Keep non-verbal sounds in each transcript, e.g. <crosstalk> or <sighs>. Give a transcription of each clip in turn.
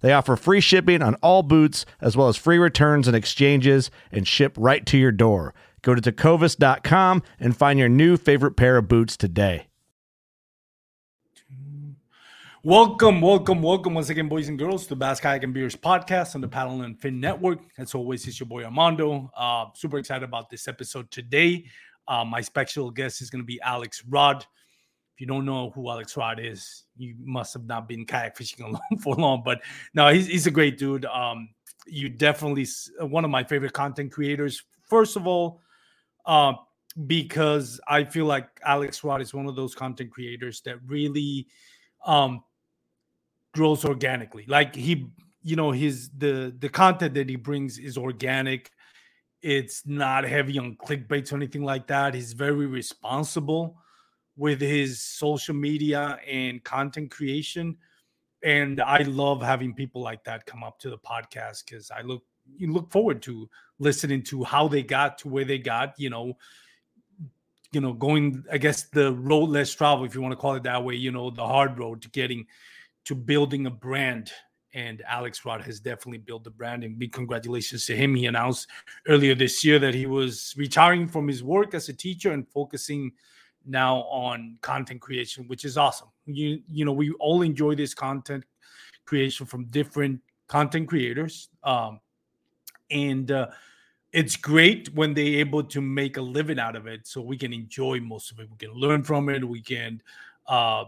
They offer free shipping on all boots, as well as free returns and exchanges, and ship right to your door. Go to tecovas.com and find your new favorite pair of boots today. Welcome, welcome, welcome once again, boys and girls, to the Bass Kayak and Beers podcast on the Paddle and Fin Network. As always, it's your boy Armando. Uh, super excited about this episode today. Uh, my special guest is going to be Alex Rudd. If you don't know who Alex Rudd is, you must have not been kayak fishing <laughs> alone for long. But no, he's, he's a great dude. Um, you definitely one of my favorite content creators. First of all, uh, because I feel like Alex Rudd is one of those content creators that really um, grows organically. Like he, you know, his the the content that he brings is organic. It's not heavy on clickbaits or anything like that. He's very responsible with his social media and content creation. And I love having people like that come up to the podcast because I look you look forward to listening to how they got to where they got, you know, you know, going, I guess the road less travel, if you want to call it that way, you know, the hard road to getting to building a brand. And Alex Rudd has definitely built the brand. And big congratulations to him. He announced earlier this year that he was retiring from his work as a teacher and focusing now on content creation, which is awesome. You you know, we all enjoy this content creation from different content creators. Um, and uh, it's great when they're able to make a living out of it so we can enjoy most of it. We can learn from it. We can uh,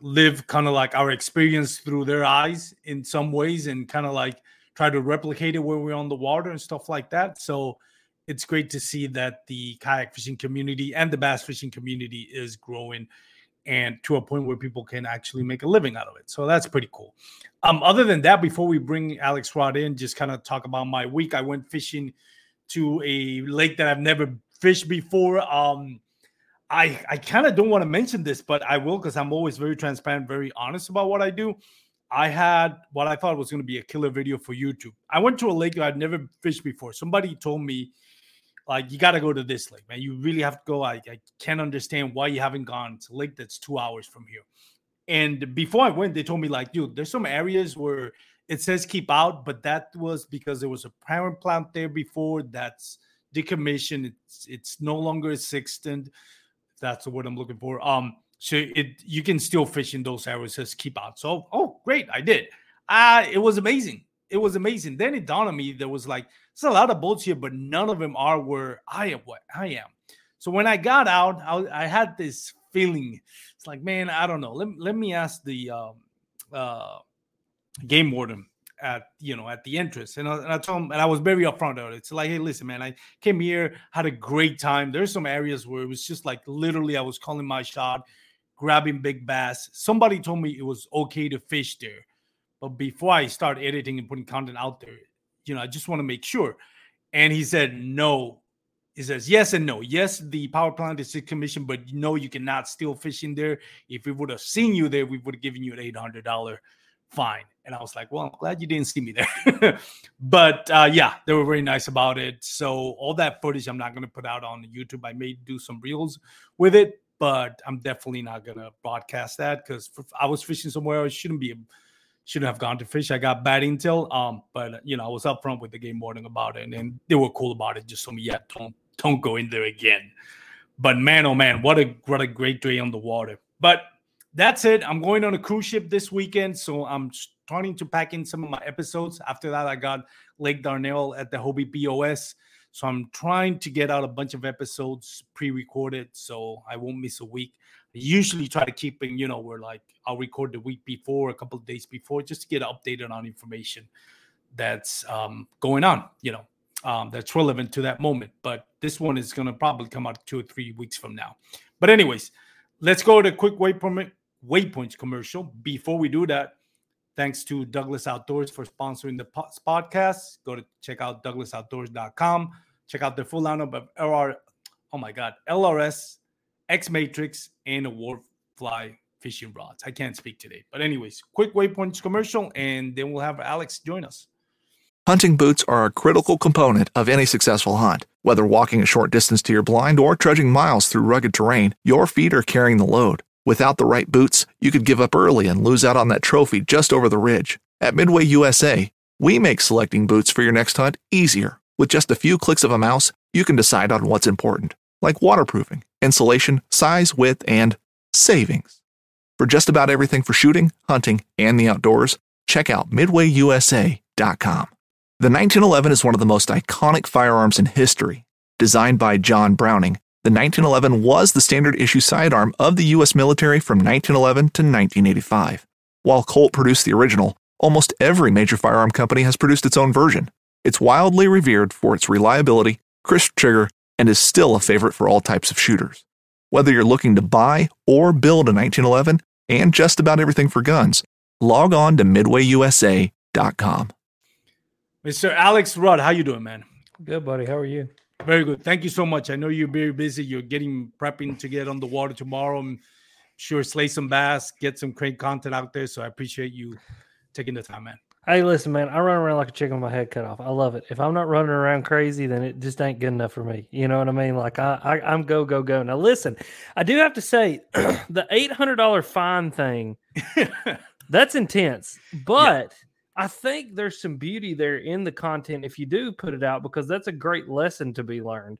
live kind of like our experience through their eyes in some ways and kind of like try to replicate it when we're on the water and stuff like that. So it's great to see that the kayak fishing community and the bass fishing community is growing and to a point where people can actually make a living out of it. So that's pretty cool. Um, other than that, before we bring Alex Rudd in, just kind of talk about my week. I went fishing to a lake that I've never fished before. Um, I I kind of don't want to mention this, but I will because I'm always very transparent, very honest about what I do. I had what I thought was going to be a killer video for YouTube. I went to a lake I'd never fished before. Somebody told me, like, you got to go to this lake, man. You really have to go. I, I can't understand why you haven't gone. A lake that's two hours from here. And before I went, they told me, like, dude, there's some areas where it says keep out, but that was because there was a parent plant there before that's decommissioned. It's it's no longer extant that's the word I'm looking for. Um, so it you can still fish in those areas, Says keep out. So oh great, I did. Uh it was amazing. It was amazing. Then it dawned on me there was like there's a lot of boats here, but none of them are where I am. What I am. So when I got out, I, I had this feeling. It's like, man, I don't know. Let, let me ask the um, uh, game warden at you know at the entrance and I, and I told him and I was very upfront about it. It's like, hey, listen, man, I came here, had a great time. There's some areas where it was just like literally I was calling my shot, grabbing big bass. Somebody told me it was okay to fish there, but before I start editing and putting content out there, you know, I just want to make sure. And he said no. He says yes and no. Yes, the power plant is commission, but no, you cannot still fish in there. If we would have seen you there, we would have given you an eight hundred dollar fine. And I was like, well, I'm glad you didn't see me there. <laughs> but uh, yeah, they were very nice about it. So all that footage I'm not going to put out on YouTube. I may do some reels with it, but I'm definitely not going to broadcast that because I was fishing somewhere I shouldn't be shouldn't have gone to fish. I got bad intel. Um, but you know, I was upfront with the game warden about it, and they were cool about it. Just told me, yeah, don't don't go in there again. But man, oh man, what a what a great day on the water. But that's it. I'm going on a cruise ship this weekend, so I'm starting to pack in some of my episodes. After that, I got Lake Dardanelle at the Hobie BOS. So I'm trying to get out a bunch of episodes pre-recorded so I won't miss a week. Usually try to keep in, you know, where like I'll record the week before, a couple of days before, just to get updated on information that's um, going on, you know, um, that's relevant to that moment. But this one is going to probably come out two or three weeks from now. But anyways, let's go to quick waypoint waypoints commercial. Before we do that, thanks to Douglas Outdoors for sponsoring the podcast. Go to check out douglasoutdoors.com. Check out the full lineup of LR, oh my God, LRS, X Matrix, and Award Fly fishing rods. I can't speak today. But, anyways, quick waypoints commercial, and then we'll have Alex join us. Hunting boots are a critical component of any successful hunt. Whether walking a short distance to your blind or trudging miles through rugged terrain, your feet are carrying the load. Without the right boots, you could give up early and lose out on that trophy just over the ridge. At Midway USA, we make selecting boots for your next hunt easier. With just a few clicks of a mouse, you can decide on what's important, like waterproofing, insulation, size, width, and savings. For just about everything for shooting, hunting, and the outdoors, check out midwayusa.com. The 1911 is one of the most iconic firearms in history. Designed by John Browning, the 1911 was the standard issue sidearm of the U.S. military from 1911 to 1985. While Colt produced the original, almost every major firearm company has produced its own version. It's wildly revered for its reliability, crisp trigger, and is still a favorite for all types of shooters. Whether you're looking to buy or build a 1911 and just about everything for guns, log on to midwayusa.com. Mr. Alex Rudd, how you doing, man? Good, buddy. How are you? Very good. Thank you so much. I know you're very busy. You're getting prepping to get on the water tomorrow. I'm sure slay some bass, get some great content out there. So I appreciate you taking the time, man. Hey, listen, man. I run around like a chicken with my head cut off. I love it. If I'm not running around crazy, then it just ain't good enough for me. You know what I mean? Like I, I I'm go go go. Now listen, I do have to say, <clears throat> the eight hundred dollar fine thing, <laughs> that's intense, but. Yeah I think there's some beauty there in the content if you do put it out because that's a great lesson to be learned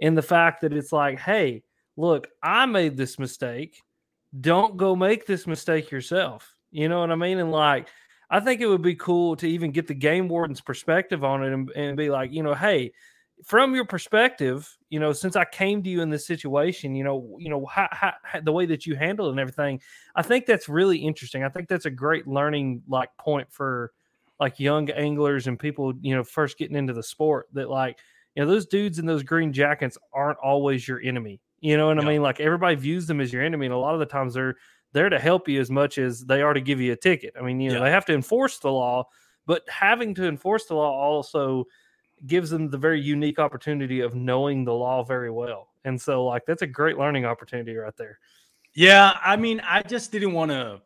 in the fact that it's like, hey, look, I made this mistake. Don't go make this mistake yourself. You know what I mean? And like, I think it would be cool to even get the game warden's perspective on it and, and be like, you know, hey, from your perspective, you know, since I came to you in this situation, you know, you know, how, how, the way that you handle it and everything, I think that's really interesting. I think that's a great learning like point for like young anglers and people, you know, first getting into the sport that like, you know, those dudes in those green jackets aren't always your enemy. You know what yeah. I mean? Like everybody views them as your enemy. And a lot of the times they're there to help you as much as they are to give you a ticket. I mean, you know, yeah. they have to enforce the law, but having to enforce the law also gives them the very unique opportunity of knowing the law very well. And so like that's a great learning opportunity right there. Yeah, I mean, I just didn't want to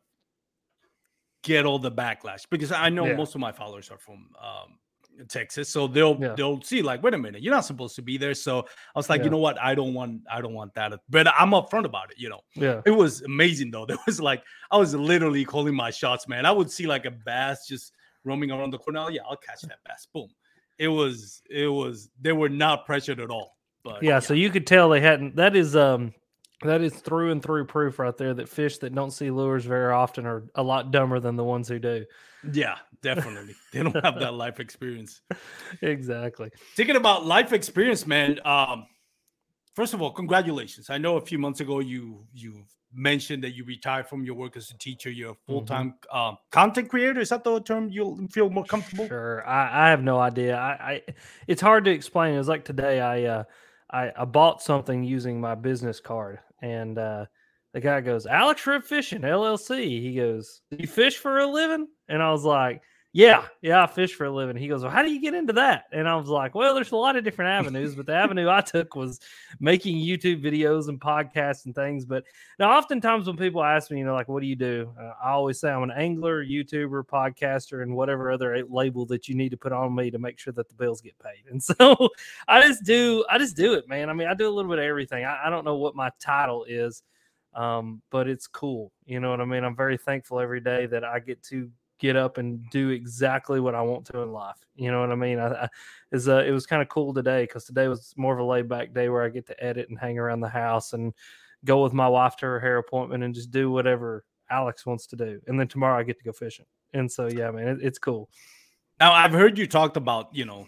get all the backlash because I know yeah. most of my followers are from um, Texas, so they'll yeah. they'll see like, wait a minute, you're not supposed to be there. So I was like, yeah. you know what, I don't want I don't want that, but I'm upfront about it. You know, yeah, it was amazing though. <laughs> There was like I was literally calling my shots, man. I would see like a bass just roaming around the corner. Oh, yeah, I'll catch that bass. Boom. It was it was they were not pressured at all. But yeah, so you could tell they hadn't. That is um that is through and through proof right there that fish that don't see lures very often are a lot dumber than the ones who do. Yeah, definitely. they don't have that life experience. <laughs> Exactly. Thinking about life experience, man. Um, first of all, congratulations. I know a few months ago you you mentioned that you retired from your work as a teacher. You're a full time mm-hmm. um, content creator. Is that the term you feel more comfortable? Sure. I, I have no idea. I, I, it's hard to explain. It was like today. I uh, I, I bought something using my business card and uh, the guy goes, Alex Rip Fishing LLC. He goes, Do you fish for a living? And I was like, yeah, yeah, I fish for a living. He goes, Well, how do you get into that? And I was like, Well, there's a lot of different avenues, but the <laughs> avenue I took was making YouTube videos and podcasts and things. But now, oftentimes when people ask me, you know, like, what do you do? Uh, I always say I'm an angler, YouTuber, podcaster, and whatever other label that you need to put on me to make sure that the bills get paid. And <laughs> so I just do, I just do it, man. I mean, I do a little bit of everything. I, I don't know what my title is. Um, but it's cool. You know what I mean? I'm very thankful every day that I get to get up and do exactly what I want to in life. You know what I mean? I, I is uh, it was kind of cool today because today was more of a laid back day where I get to edit and hang around the house and go with my wife to her hair appointment and just do whatever Alex wants to do. And then tomorrow I get to go fishing. And so yeah, man, it, it's cool. Now I've heard you talked about you know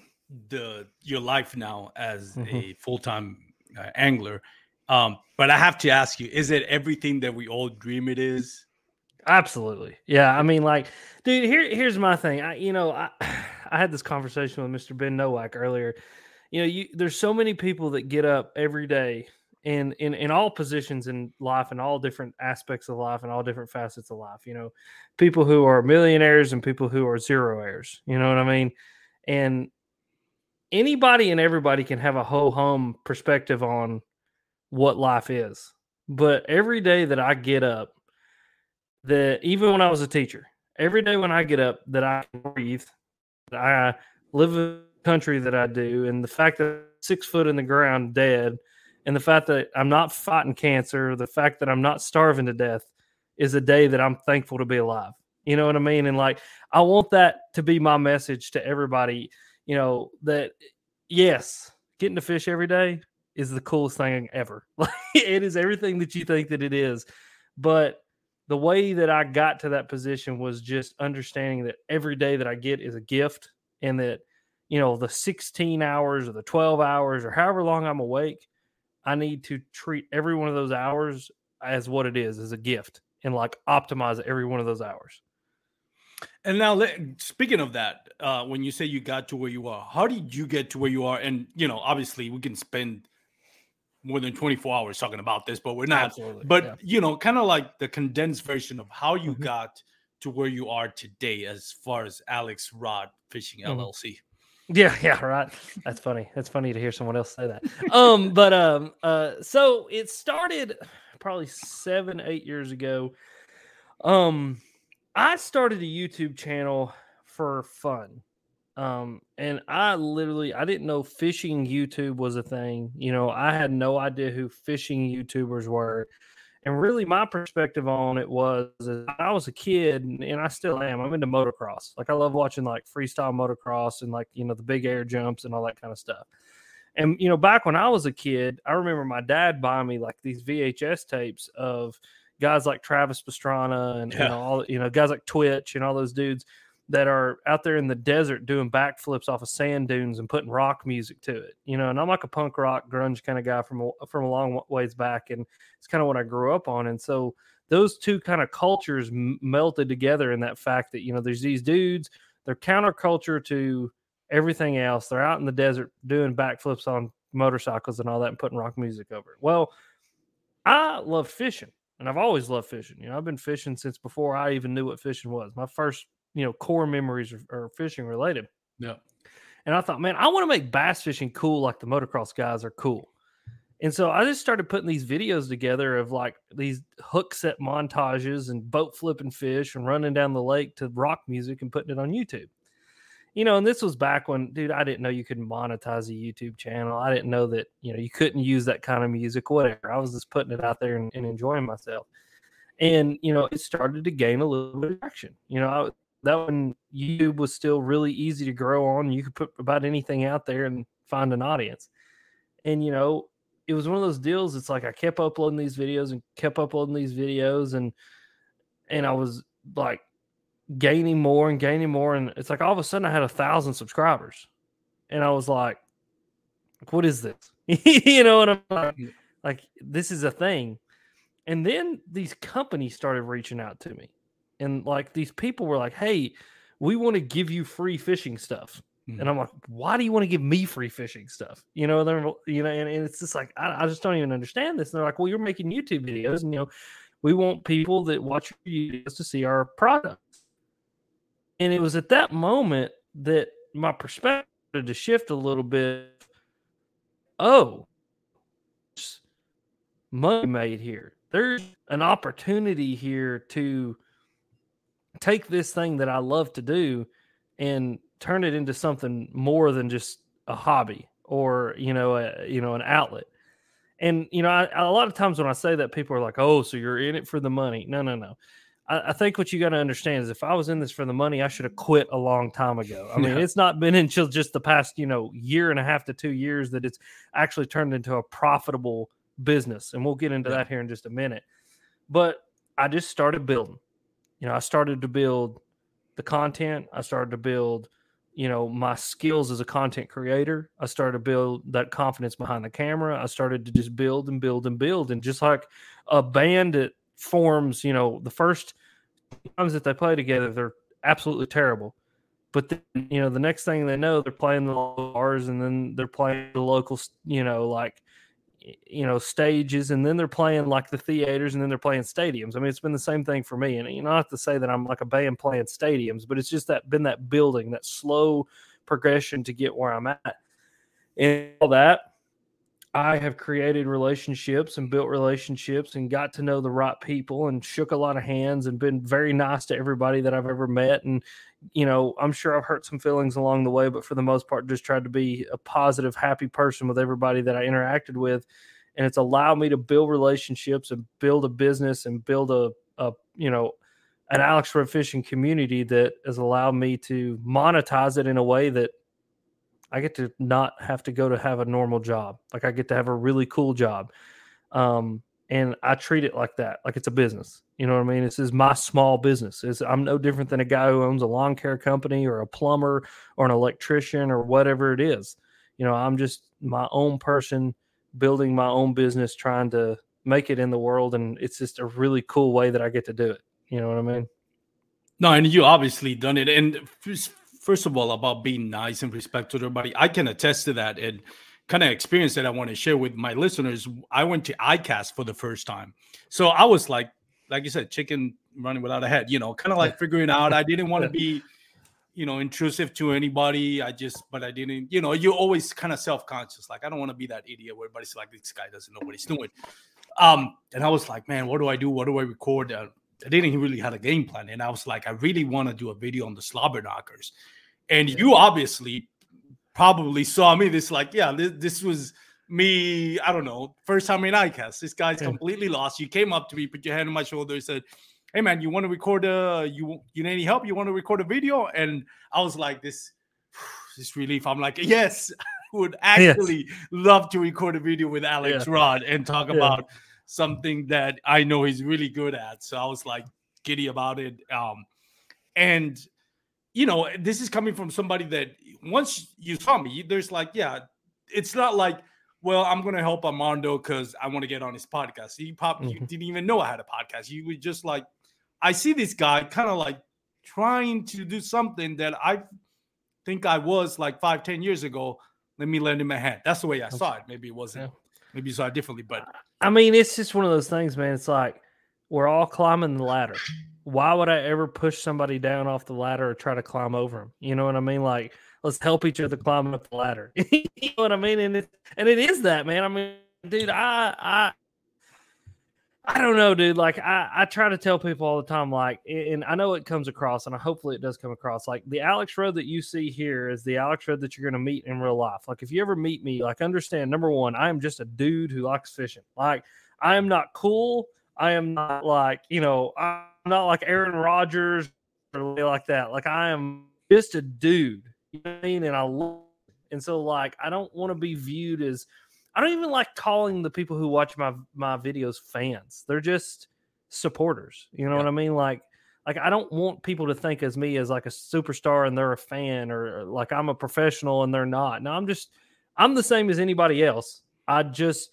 the your life now as mm-hmm. a full time uh, angler. Um, but I have to ask you: Is it everything that we all dream it is? Absolutely. Yeah. I mean, like, dude, here here's my thing. I you know, I <sighs> I had this conversation with Mr. Ben Nowak earlier. You know, you there's so many people that get up every day and in in all positions in life and all different aspects of life and all different facets of life, you know, people who are millionaires and people who are zeroaires, you know what I mean? And anybody and everybody can have a whole home perspective on what life is. But every day that I get up that even when I was a teacher, every day when I get up, that I breathe, that I live in the country that I do, and the fact that I'm six foot in the ground dead, and the fact that I'm not fighting cancer, the fact that I'm not starving to death, is a day that I'm thankful to be alive. You know what I mean? And like, I want that to be my message to everybody. You know that yes, getting to fish every day is the coolest thing ever. <laughs> Like, it is everything that you think that it is, but the way that I got to that position was just understanding that every day that I get is a gift and that, you know, the 16 hours or the 12 hours or however long I'm awake, I need to treat every one of those hours as what it is, as a gift and like optimize every one of those hours. And now, speaking of that, uh, when you say you got to where you are, how did you get to where you are? And, you know, obviously we can spend more than 24 hours talking about this, but we're not. Absolutely, but yeah. you know, kind of like the condensed version of how you mm-hmm. got to where you are today as far as Alex Rudd Fishing mm-hmm. LLC. Yeah, <laughs> yeah, right. That's funny. That's funny to hear someone else say that. um, <laughs> but um, uh, so it started probably seven, eight years ago. Um, I started a YouTube channel for fun. Um, and I literally I didn't know fishing YouTube was a thing. You know, I had no idea who fishing YouTubers were. And really my perspective on it was I was a kid and I still am. I'm into motocross. Like I love watching like freestyle motocross and like, you know, the big air jumps and all that kind of stuff. And you know, back when I was a kid, I remember my dad buying me like these VHS tapes of guys like Travis Pastrana and yeah. you know all you know guys like Twitch and all those dudes that are out there in the desert doing backflips off of sand dunes and putting rock music to it. You know, and I'm like a punk rock grunge kind of guy from from a long ways back, and it's kind of what I grew up on. And so those two kind of cultures m- melted together in that fact that you know there's these dudes, they're counterculture to everything else. They're out in the desert doing backflips on motorcycles and all that, and putting rock music over it. Well, I love fishing. And I've always loved fishing. You know, I've been fishing since before I even knew what fishing was. My first you know core memories are, are fishing related. Yeah. And I thought, man, I want to make bass fishing cool like the motocross guys are cool. And so I just started putting these videos together of like these hook set montages and boat flipping fish and running down the lake to rock music and putting it on YouTube. You know, and this was back when, dude, I didn't know you could monetize a YouTube channel. I didn't know that, you know, you couldn't use that kind of music, whatever. I was just putting it out there and, and enjoying myself. And, you know, it started to gain a little bit of traction. You know, I, that one YouTube was still really easy to grow on. You could put about anything out there and find an audience. And you know, it was one of those deals. It's like I kept uploading these videos and kept uploading these videos, and and I was like gaining more and gaining more. And it's like all of a sudden I had a thousand subscribers, and I was like, "What is this?" <laughs> you know, and I'm like, like this is a thing. And then these companies started reaching out to me and like these people were like, "Hey, we want to give you free fishing stuff." Mm-hmm. And I'm like, "Why do you want to give me free fishing stuff?" You know, they're you know, and, and it's just like I, I, just don't even understand this. And they're like, "Well, you're making YouTube videos, and you know, we want people that watch your videos to see our products." And it was at that moment that my perspective to shift a little bit. Oh, money made here. There's an opportunity here to take this thing that I love to do and turn it into something more than just a hobby or you know a, you know an outlet. And you know, I, a lot of times when I say that, people are like, "Oh, so you're in it for the money?" No, no, no. I, I think what you got to understand is if I was in this for the money, I should have quit a long time ago. I mean, yeah. it's not been <laughs> until just the past, you know, year and a half to two years that it's actually turned into a profitable business. And we'll get into yeah. that here in just a minute. But I just started building. You know, I started to build the content. I started to build, you know, my skills as a content creator. I started to build that confidence behind the camera. I started to just build and build and build. And just like a band that forms, you know, the first times that they play together, they're absolutely terrible. But then, you know, the next thing they know, they're playing the bars, and then they're playing the local, you know, like, you know, stages, and then they're playing like the theaters, and then they're playing stadiums. I mean, it's been the same thing for me. And you know, not to say that I'm like a band playing stadiums, but it's just that been that building, that slow progression to get where I'm at, and all that I have created relationships and built relationships and got to know the right people and shook a lot of hands and been very nice to everybody that I've ever met. And, you know, I'm sure I've hurt some feelings along the way, but for the most part, just tried to be a positive, happy person with everybody that I interacted with. And it's allowed me to build relationships and build a business and build a, a you know, an Alex Rudd fishing community that has allowed me to monetize it in a way that I get to not have to go to have a normal job. Like I get to have a really cool job. Um, and I treat it like that, like it's a business. You know what I mean? This is my small business. It's, I'm no different than a guy who owns a lawn care company or a plumber or an electrician or whatever it is. You know, I'm just my own person building my own business, trying to make it in the world. And it's just a really cool way that I get to do it. You know what I mean? No, and you obviously done it. And first of all about being nice and respectful to everybody. I can attest to that and kind of experience that I want to share with my listeners. I went to ICAST for the first time, so I was like, like you said, chicken running without a head. You know, kind of like figuring out. I didn't want to be, you know, intrusive to anybody. I just, but I didn't. You know, you're always kind of self conscious. Like I don't want to be that idiot where everybody's like, this guy doesn't know what he's doing. Um, and I was like, man, what do I do? What do I record? Uh, I didn't really have a game plan, and I was like, I really want to do a video on the slobber knockers and you obviously probably saw me. This like, yeah, this, this was me. I don't know, first time in ICAST. This guy's completely lost. You came up to me, put your hand on my shoulder, and said, "Hey man, you want to record a you you need any help? You want to record a video?" And I was like, this <sighs> this relief. I'm like, yes, I <laughs> would actually yes. love to record a video with Alex yeah. Rudd and talk yeah. about something that I know he's really good at. So I was like giddy about it. Um, and you know, this is coming from somebody that once you saw me, there's like, yeah, it's not like, well, I'm gonna help Armando because I want to get on his podcast. He pop, mm-hmm. you didn't even know I had a podcast. You were just like, I see this guy kind of like trying to do something that I think I was like five, ten years ago. Let me lend him a hand. That's the way I saw it. Maybe it wasn't. Yeah. Maybe you saw it differently, but I mean, it's just one of those things, man. It's like we're all climbing the ladder why would I ever push somebody down off the ladder or try to climb over them? You know what I mean? Like, let's help each other climb up the ladder. <laughs> you know what I mean? And it and it is that, man. I mean, dude, I I I don't know, dude. Like I, I try to tell people all the time, like, and I know it comes across, and I hopefully it does come across. Like the Alex Rudd that you see here is the Alex Rudd that you're gonna meet in real life. Like if you ever meet me, like understand number one, I am just a dude who likes fishing. Like I am not cool. I am not like, you know, I'm not like Aaron Rodgers or like that. Like I am just a dude. You know what I mean? And I love and so like I don't want to be viewed as I don't even like calling the people who watch my my videos fans. They're just supporters. You know yeah. what I mean? Like like I don't want people to think as me as like a superstar and they're a fan or, or like I'm a professional and they're not. No, I'm just I'm the same as anybody else. I just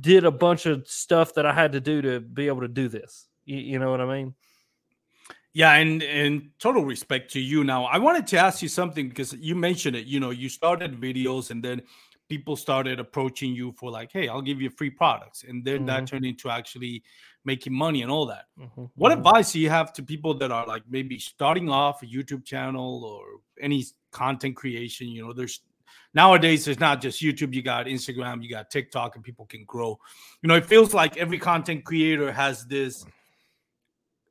did a bunch of stuff that I had to do to be able to do this. You, you know what I mean? Yeah, and and total respect to you. Now, I wanted to ask you something because you mentioned it. You know, you started videos and then people started approaching you for like, hey, I'll give you free products, and then mm-hmm. that turned into actually making money and all that. Mm-hmm. What mm-hmm. advice do you have to people that are like maybe starting off a YouTube channel or any content creation? You know, there's nowadays there's not just YouTube, you got Instagram, you got TikTok, and people can grow. You know, it feels like every content creator has this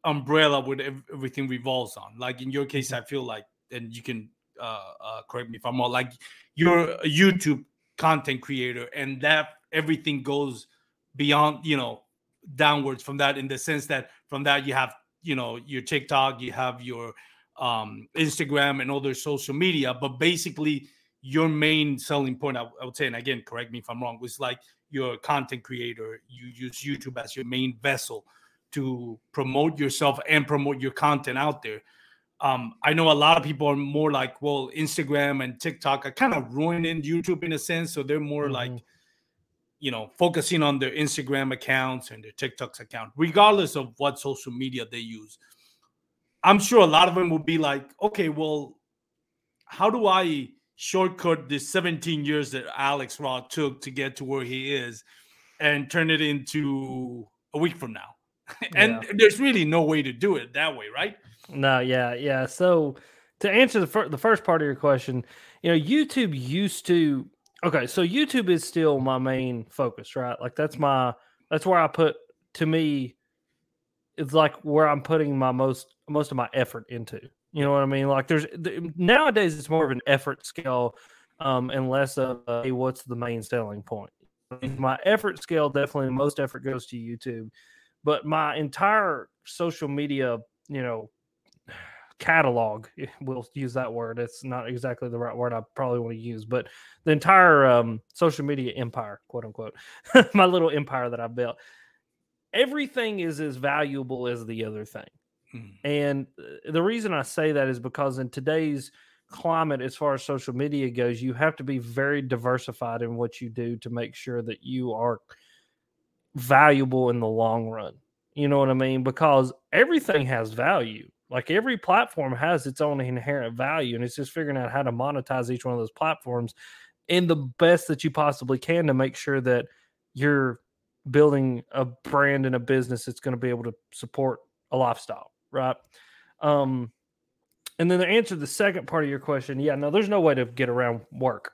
umbrella with everything revolves on. Like in your case, I feel like, and you can uh, uh, correct me if I'm wrong. Like you're a YouTube content creator, and that everything goes beyond, you know, downwards from that. In the sense that from that you have, you know, your TikTok, you have your um, Instagram, and other social media. But basically, your main selling point, I, I would say, and again, correct me if I'm wrong, was like you're a content creator. You use YouTube as your main vessel to promote yourself and promote your content out there. Um, I know a lot of people are more like, well, Instagram and TikTok are kind of ruining YouTube in a sense. So they're more mm-hmm. like, you know, focusing on their Instagram accounts and their TikTok's account, regardless of what social media they use. I'm sure a lot of them will be like, okay, well, how do I shortcut the 17 years that Alex Rudd took to get to where he is and turn it into a week from now? And yeah. there's really no way to do it that way, right? No, yeah, yeah. So to answer the fir- the first part of your question, you know, YouTube used to okay, so YouTube is still my main focus, right? Like that's my that's where I put to me it's like where I'm putting my most most of my effort into. You know what I mean? Like there's nowadays it's more of an effort scale um and less of a, hey, what's the main selling point. My effort scale definitely most effort goes to YouTube but my entire social media, you know, catalog, we'll use that word. It's not exactly the right word I probably want to use, but the entire um, social media empire, quote unquote, <laughs> my little empire that I built, everything is as valuable as the other thing. Hmm. And uh, the reason I say that is because in today's climate, as far as social media goes, you have to be very diversified in what you do to make sure that you are valuable in the long run. You know what I mean? Because everything has value. Like every platform has its own inherent value, and it's just figuring out how to monetize each one of those platforms in the best that you possibly can to make sure that you're building a brand and a business that's going to be able to support a lifestyle, right? Um, and then to answer the second part of your question, yeah, no, there's no way to get around work.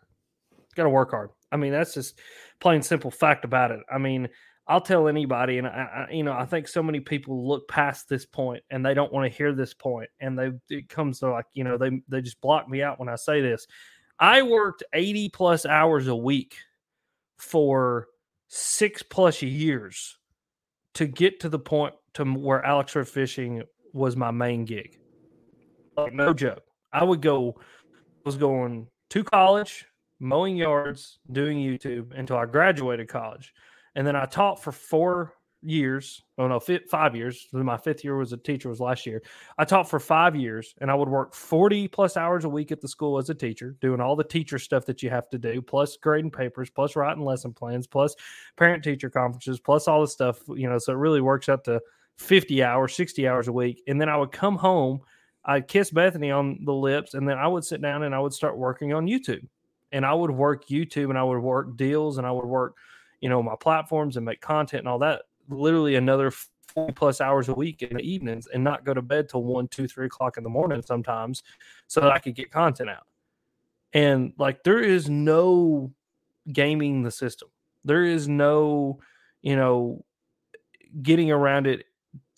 Got to work hard. I mean, that's just plain simple fact about it. I mean, I'll tell anybody, and I, I, you know, I think so many people look past this point and they don't want to hear this point, and they it comes to like, you know, they they just block me out when I say this. I worked eighty plus hours a week for six plus years to get to the point to where Alex Fishing was my main gig. Like no joke, I would go, was going to college, mowing yards, doing YouTube until I graduated college and then I taught for four years. Oh no, five years. My fifth year was a teacher. Was last year. I taught for five years, and I would work forty plus hours a week at the school as a teacher, doing all the teacher stuff that you have to do, plus grading papers, plus writing lesson plans, plus parent teacher conferences, plus all the stuff. You know, so it really works out to fifty hours, sixty hours a week. And then I would come home. I'd kiss Bethany on the lips, and then I would sit down and I would start working on YouTube. And I would work YouTube, and I would work deals, and I would work you know, my platforms and make content and all that literally another 40 plus hours a week in the evenings and not go to bed till one, two, three o'clock in the morning sometimes so that I could get content out. And like there is no gaming the system. There is no, you know, getting around it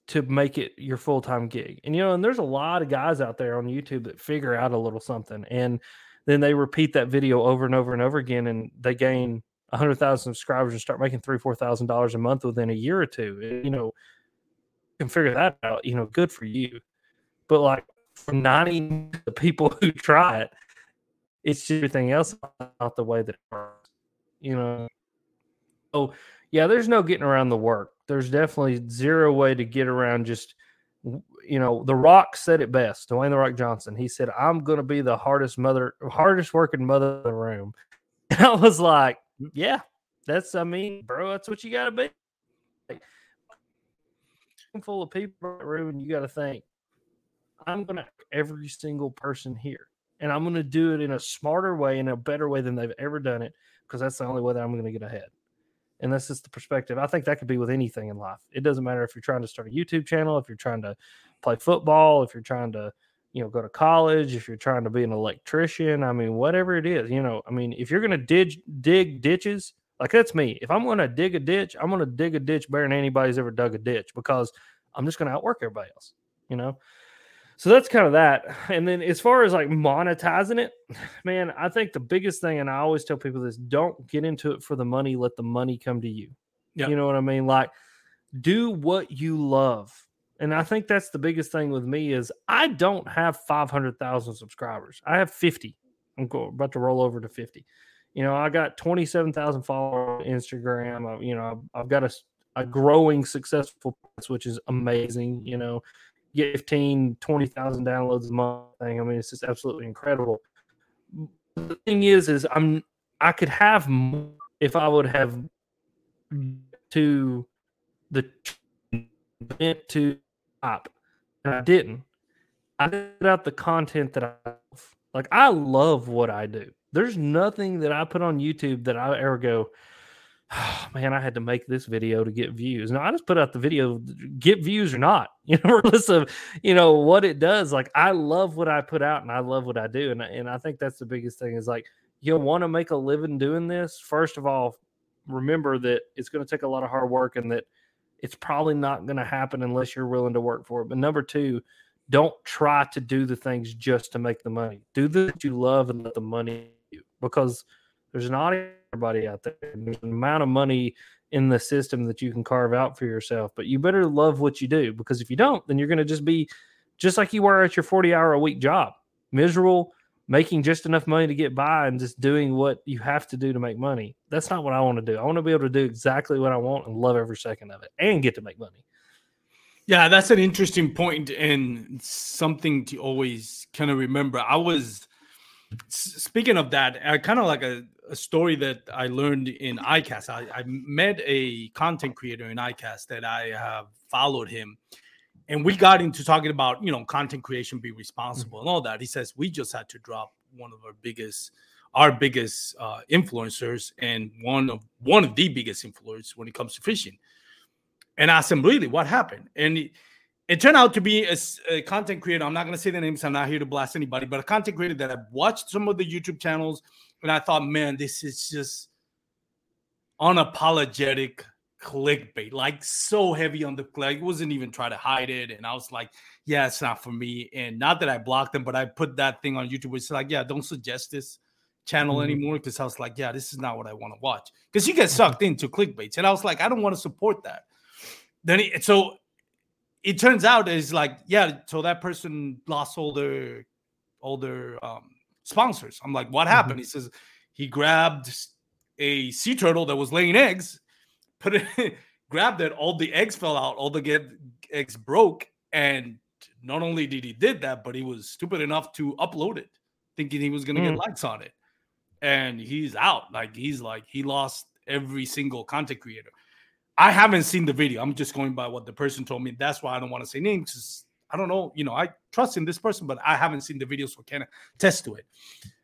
to make it your full time gig. And you know, and there's a lot of guys out there on YouTube that figure out a little something and then they repeat that video over and over and over again and they gain 100,000 subscribers and start making three, four thousand dollars a month within a year or two. Eh, you know, can figure that out. You know, good for you. But like for 90 <laughs> the people who try it, it's everything else not the way that it works. You know. So yeah, there's no getting around the work. There's definitely zero way to get around just you know, The Rock said it best. Dwayne The Rock Johnson. He said, "I'm going to be the hardest mother, hardest working mother in the room." <laughs> And I was like, yeah, that's I mean, bro, that's what you got to be. Like, full of people in room, and you got to think, I'm gonna every single person here, and I'm gonna do it in a smarter way, in a better way than they've ever done it, because that's the only way that I'm to get ahead. And that's just the perspective. I think that could be with anything in life. It doesn't matter if you're trying to start a YouTube channel, if you're trying to play football, if you're trying to, you know, go to college, if you're trying to be an electrician. I mean, whatever it is, you know, I mean, if you're going to dig dig ditches, like that's me. If I'm going to dig a ditch, I'm going to dig a ditch better than anybody's ever dug a ditch because I'm just going to outwork everybody else, you know? So that's kind of that. And then as far as like monetizing it, <sighs> man, I think the biggest thing, and I always tell people this don't get into it for the money, let the money come to you. Yeah. You know what I mean? Like, do what you love. And I think that's the biggest thing with me is I don't have 500,000 subscribers. I have 50. I'm about to roll over to 50. You know, I got 27,000 followers on Instagram. I, you know, I've, got a, a growing successful, which is amazing. You know, get 15, 20,000 downloads a month thing. I mean, it's just absolutely incredible. The thing is, is I'm, I could have more if I would have to the to and I didn't. I put out the content that I love. Like I love what I do. There's nothing that I put on YouTube that I ever go, oh, man, I had to make this video to get views. No, I just put out the video, get views or not, <laughs> you know, regardless of you know what it does. Like I love what I put out and I love what I do. And, and I think that's the biggest thing is like you'll want to make a living doing this. First of all, remember that it's going to take a lot of hard work and that it's probably not going to happen unless you're willing to work for it. But number two, don't try to do the things just to make the money. Do the that you love and let the money you because there's not everybody out there. There's an amount of money in the system that you can carve out for yourself. But you better love what you do because if you don't, then you're going to just be just like you were at your 40 hour a week job, miserable, making just enough money to get by and just doing what you have to do to make money. That's not what I want to do. I want to be able to do exactly what I want and love every second of it and get to make money. Yeah, that's an interesting point and something to always kind of remember. I was speaking of that, uh, I kind of like a, a, story that I learned in ICAST. I, I, met a content creator in ICAST that I have followed him, and we got into talking about you know content creation, be responsible, mm-hmm. and all that. He says we just had to drop one of our biggest, our biggest uh, influencers, and one of one of the biggest influencers when it comes to fishing. And I asked him, really, what happened? And he, it turned out to be a, a, content creator. I'm not going to say the names. I'm not here to blast anybody, but a content creator that i've watched some of the YouTube channels, and I thought, man, this is just unapologetic clickbait, like so heavy on the like. It wasn't even trying to hide it, and I was like, yeah, it's not for me. And not that I blocked them, but I put that thing on YouTube. It's like, yeah, don't suggest this channel mm-hmm. anymore because I was like, yeah, this is not what I want to watch because you get sucked into clickbaits, and I was like, I don't want to support that. Then he, so it turns out is like, yeah, so that person lost all their all their um, sponsors. I'm like, what happened? Mm-hmm. He says he grabbed a sea turtle that was laying eggs, put it, <laughs> grabbed it, all the eggs fell out, all the get, eggs broke, and not only did he did that, but he was stupid enough to upload it, thinking he was gonna mm. get likes on it, and he's out. Like he's like he lost every single content creator. I haven't seen the video. I'm just going by what the person told me. That's why I don't want to say names. I don't know. You know, I trust in this person, but I haven't seen the video, so I can't attest to it.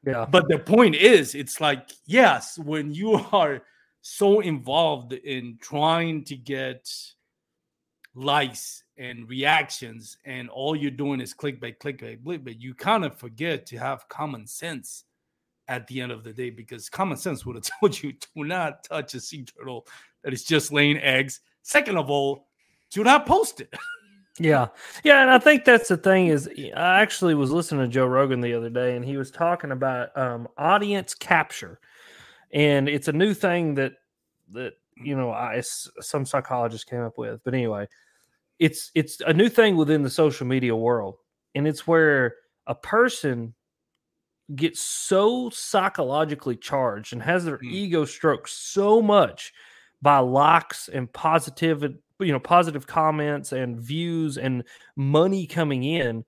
Yeah. But the point is, it's like, yes, when you <laughs> are so involved in trying to get likes and reactions, and all you're doing is clickbait, clickbait, clickbait, you kind of forget to have common sense at the end of the day because common sense would have <laughs> told you do not touch a sea turtle that is just laying eggs. Second of all, do not post it. <laughs> yeah. Yeah. And I think that's the thing is I actually was listening to Joe Rogan the other day and he was talking about um, audience capture. And it's a new thing that, that, you know, I, some psychologists came up with, but anyway, it's, it's a new thing within the social media world. And it's where a person gets so psychologically charged and has their mm. ego stroked so much by likes and positive you know positive comments and views and money coming in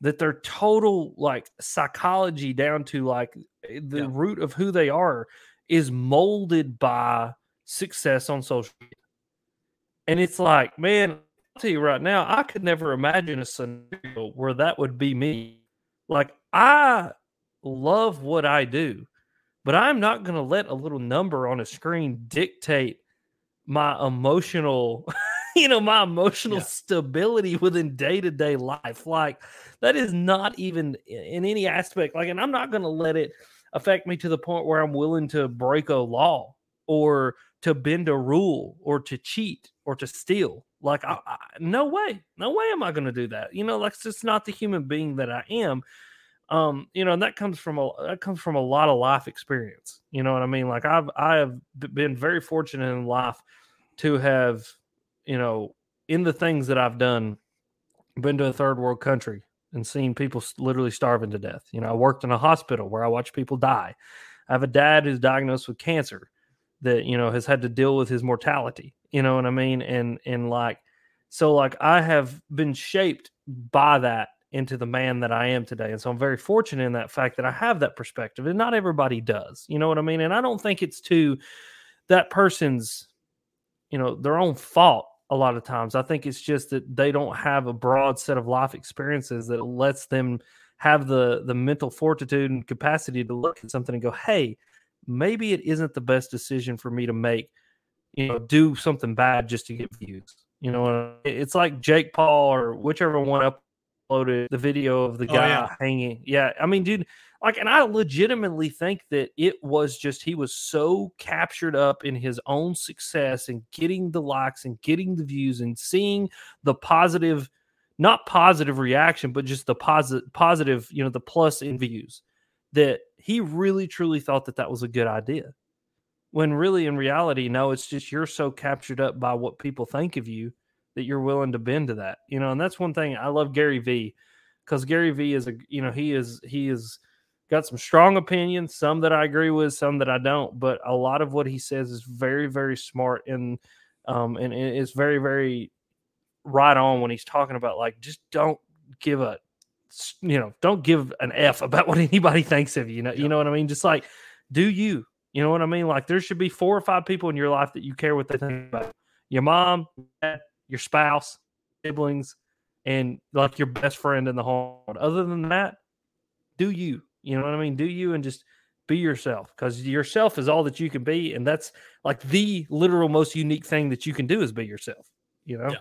that their total like psychology down to like eh, the yeah. root of who they are is molded by success on social media and it's like man i'll tell you right now i could never imagine a scenario where that would be me like i love what i do but I'm not going to let a little number on a screen dictate my emotional, <laughs> you know, my emotional Yeah. stability within day to day life. Like that is not even in any aspect. Like, and I'm not going to let it affect me to the point where I'm willing to break a law or to bend a rule or to cheat or to steal. Like, I, I, no way, no way am I going to do that. You know, like it's just not the human being that I am. Um, you know, and that comes from a that comes from a lot of life experience. You know what I mean? Like I've I have been very fortunate in life to have, you know, in the things that I've done, been to a third world country and seen people literally starving to death. You know, I worked in a hospital where I watched people die. I have a dad who's diagnosed with cancer that you know has had to deal with his mortality. You know what I mean? And and like so like I have been shaped by that into the man that I am today. And so I'm very fortunate in that fact that I have that perspective. And not everybody does. You know what I mean? And I don't think it's to that person's, you know, their own fault a lot of times. I think it's just that they don't have a broad set of life experiences that lets them have the the mental fortitude and capacity to look at something and go, "Hey, maybe it isn't the best decision for me to make, you know, do something bad just to get views." You know, it's like Jake Paul or whichever one uploaded the video of the Oh, guy yeah. hanging. Yeah, I mean, dude, like, and I legitimately think that it was just he was so captured up in his own success and getting the likes and getting the views and seeing the positive, not positive reaction, but just the positive, positive, you know, the plus in views that he really truly thought that that was a good idea. When really, in reality, no, it's just you're so captured up by what people think of you that you're willing to bend to that, you know. And that's one thing I love Gary Vee because Gary Vee is a, you know, he is he is got some strong opinions, some that I agree with, some that I don't. But a lot of what he says is very, very smart and um and it- it's very, very right on when he's talking about like just don't give a you know don't give an f <laughs> about what anybody thinks of you you know you know what i mean just like do you you know what i mean like there should be four or five people in your life that you care what they think about your mom your spouse siblings and like your best friend in the whole world. other than that do you you know what i mean do you and just be yourself because yourself is all that you can be and that's like the literal most unique thing that you can do is be yourself you know Yeah.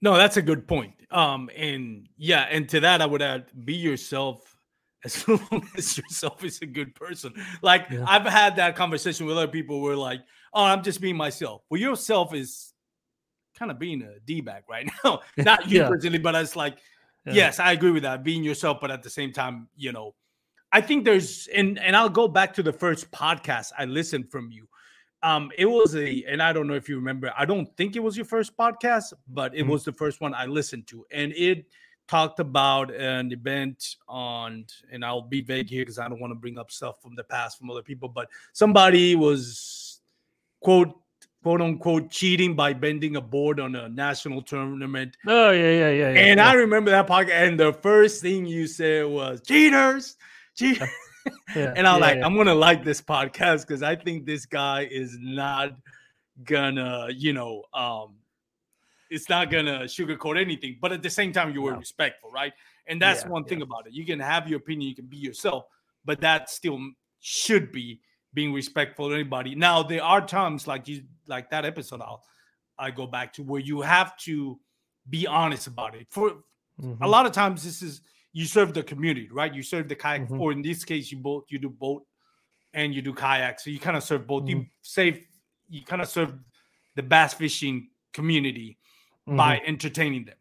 No, that's a good point. Um, and yeah, and to that I would add, be yourself <laughs> as long as yourself is a good person. Like Yeah. I've had that conversation with other people where like, oh, I'm just being myself. Well, yourself is kind of being a d-bag right <laughs> now. Not you Yeah. personally, but it's like, Yeah. yes, I agree with that. Being yourself, but at the same time, you know, I think there's and and I'll go back to the first podcast I listened from you. Um, it was a, and I don't know if you remember. I don't think it was your first podcast, but it Mhm. was the first one I listened to, and it talked about an event on, and I'll be vague here because I don't want to bring up stuff from the past from other people, but somebody was quote quote unquote cheating by bending a board on a national tournament oh yeah yeah yeah, yeah and yeah. I remember that podcast, and the first thing you said was cheaters, cheaters. Yeah, and I'm like. I'm gonna like this podcast because I think this guy is not gonna, you know, um, it's not gonna sugarcoat anything. But at the same time, you were No. respectful, right? And that's one thing about it. You can have your opinion, you can be yourself, but that still should be being respectful to anybody. Now there are times like you like that episode I'll I go back to where you have to be honest about it. For a Mhm. lot of times this is you serve the community right you serve the kayak Mhm. or in this case you both you do boat and you do kayak so you kind of serve both you save you kind of serve the bass fishing community by entertaining them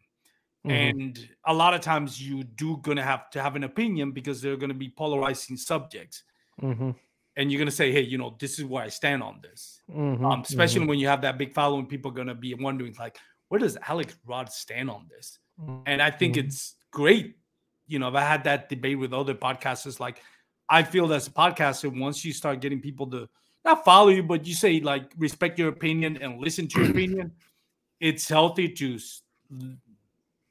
Mhm. and a lot of times you do gonna have to have an opinion because they're gonna be polarizing subjects Mhm. And you're gonna say hey you know this is where i stand on this Mhm. um, especially Mhm. when you have that big following people are gonna be wondering like where does alex rudd stand on this and I think Mhm. it's great. You know, I've had that debate with other podcasters. Like, I feel as a podcaster, once you start getting people to not follow you, but you say like respect your opinion and listen to your <clears throat> opinion, it's healthy to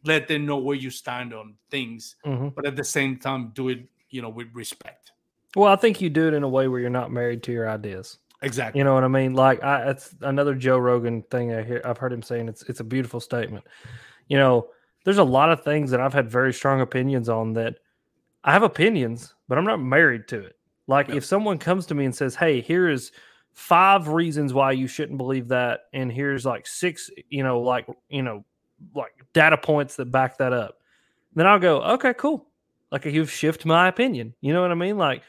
let them know where you stand on things, Mhm. but at the same time, do it, you know, with respect. Well, I think you do it in a way where you're not married to your ideas. Exactly. You know what I mean? Like I it's another Joe Rogan thing I hear I've heard him saying it's it's a beautiful statement. You know, there's a lot of things that I've had very strong opinions on that I have opinions, but I'm not married to it. Like if someone comes to me and says, "Hey, here is five reasons why you shouldn't believe that," and here's like six, you know, like you know, like data points that back that up, then I'll go, "Okay, cool." Like you've shifted my opinion. You know what I mean? Like,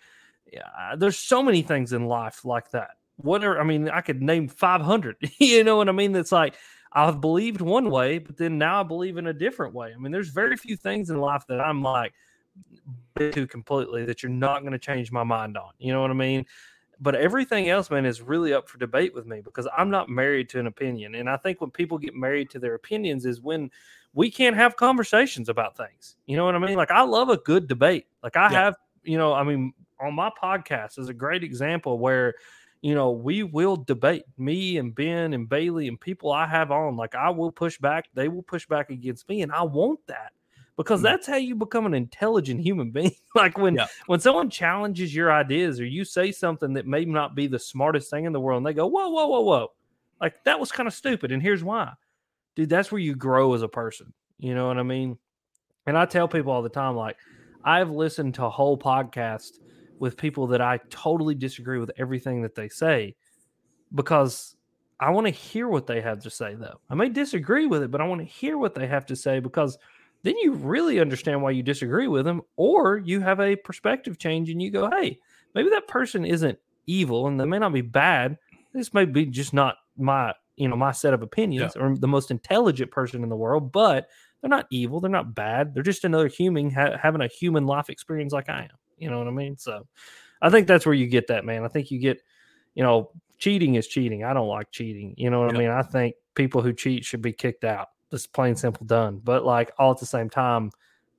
yeah, there's so many things in life like that. Whatever. I mean, I could name 500. <laughs> you know what I mean? That's like I've believed one way, but then now I believe in a different way. I mean, there's very few things in life that I'm like to completely that you're not going to change my mind on. You know what I mean? But everything else, man, is really up for debate with me because I'm not married to an opinion. And I think when people get married to their opinions is when we can't have conversations about things. You know what I mean? Like I love a good debate. Like I yeah. have, you know, I mean, on my podcast is a great example where, you know, we will debate me and Ben and Bailey and people I have on. Like I will push back, they will push back against me, and I want that because mm. that's how you become an intelligent human <laughs> being. like when yeah. when someone challenges your ideas or you say something that may not be the smartest thing in the world, and they go, "Whoa, whoa, whoa, whoa!" Like that was kind of stupid, and here's why, dude. That's where you grow as a person. You know what I mean? And I tell people all the time, like I've listened to whole podcast with people that I totally disagree with everything that they say because I want to hear what they have to say, though. I may disagree with it, but I want to hear what they have to say because then you really understand why you disagree with them, or you have a perspective change and you go, hey, maybe that person isn't evil and they may not be bad. This may be just not my, you know, my set of opinions yeah. or the most intelligent person in the world, but they're not evil. They're not bad. They're just another human ha- having a human life experience like I am. You know what I mean? So I think that's where you get that, man. I think you get, you know, cheating is cheating. I don't like cheating. You know what yeah. I mean? I think people who cheat should be kicked out just plain simple done. But like all at the same time,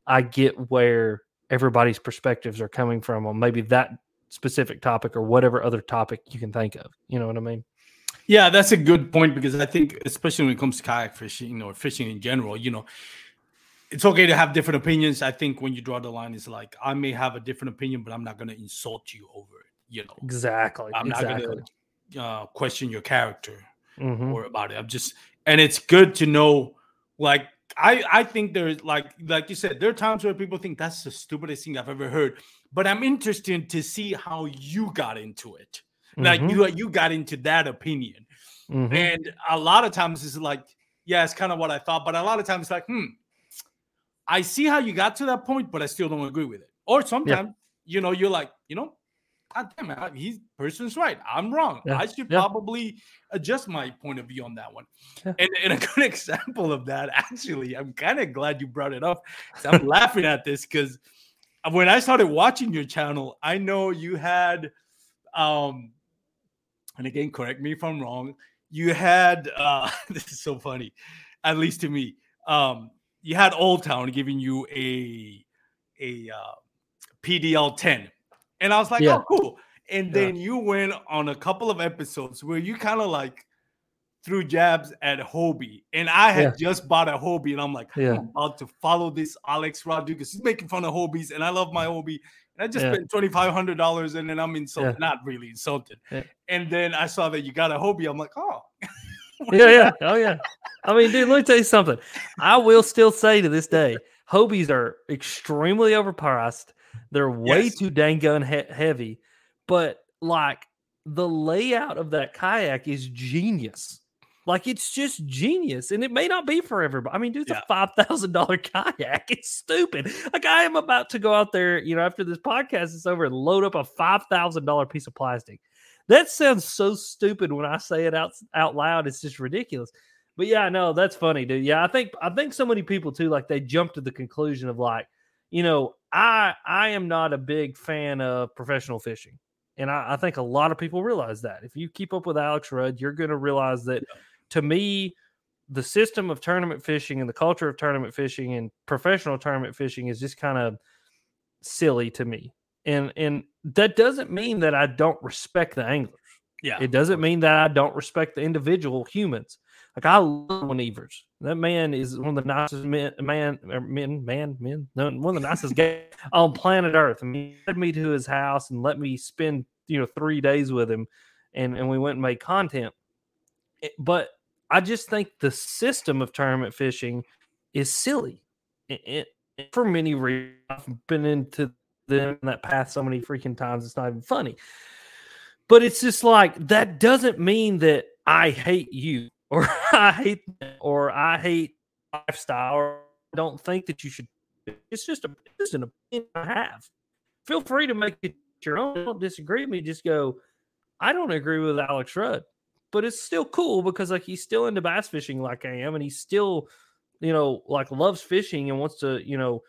I get where everybody's perspectives are coming from on maybe that specific topic or whatever other topic you can think of. You know what I mean? Yeah, that's a good point because I think, especially when it comes to kayak fishing or fishing in general, you know, it's okay to have different opinions. I think when you draw the line, is like I may have a different opinion, but I'm not going to insult you over it. You know, exactly. I'm exactly. not going to uh, question your character mm-hmm. or about it. I'm just, and it's good to know like I I think there's like like you said, there are times where people think that's the stupidest thing I've ever heard. But I'm interested to see how you got into it. Like mm-hmm. you you got into that opinion. Mm-hmm. And a lot of times it's like, yeah, it's kind of what I thought. But a lot of times it's like, hmm, I see how you got to that point, but I still don't agree with it. Or sometimes, yeah. you know, you're like, you know, God damn it, he's person's right. I'm wrong. Yeah. I should yeah. probably adjust my point of view on that one. And, and, a good <laughs> example of that, actually, I'm kind of glad you brought it up. I'm <laughs> laughing at this because when I started watching your channel, I know you had, um, and again, correct me if I'm wrong. You had uh, <laughs> this is so funny, at least to me. Um, you had Old Town giving you a a uh, PDL 10 and I was like, yeah. oh, cool. And then yeah. you went on a couple of episodes where you kind of like threw jabs at Hobie. And I had yeah. just bought a Hobie, and I'm like, yeah. I'm about to follow this Alex Rodriguez. He's making fun of Hobies, and I love my Hobie. And I just spent twenty five hundred dollars, and then I'm insulted, not really insulted. And then I saw that you got a Hobie. I'm like, oh. Yeah, yeah, oh yeah. I mean, dude, let me tell you something. I will still say to this day, Hobies are extremely overpriced. They're way yes. too dang gun he- heavy, but like the layout of that kayak is genius. Like it's just genius, and it may not be for everybody. I mean, dude, it's yeah. a five thousand dollar <laughs> kayak. It's stupid. Like I am about to go out there, you know, after this podcast is over, and load up a five thousand dollar piece of plastic. That sounds so stupid when I say it out out loud. It's just ridiculous. But yeah, no, that's funny, dude. Yeah, I think I think so many people too, like they jump to the conclusion of like, you know, I I am not a big fan of professional fishing. And I, I think a lot of people realize that. If you keep up with Alex Rudd, you're going to realize that to me, the system of tournament fishing and the culture of tournament fishing and professional tournament fishing is just kind of silly to me. And and that doesn't mean that I don't respect the anglers. Yeah. It doesn't mean that I don't respect the individual humans. Like I love Wayne Evers. That man is one of the nicest men, man, er, men, man, men, no, one of the nicest guys on planet Earth. And he led me to his house and let me spend, you know, three days with him, and and we went and made content. Eh, but I just think the system of tournament fishing is silly. It, it, for many reasons, I've been into them that path so many freaking times it's not even funny. But it's just like that doesn't mean that I hate you <laughs> or I hate or I hate lifestyle or I don't think that you should. It's just a just an opinion I have. Feel free to make it your own. Don't disagree with me. Just go. I don't agree with Alex Rudd, but it's still cool because like he's still into bass fishing like I am, and he's still, you know, like loves fishing and wants to, you know,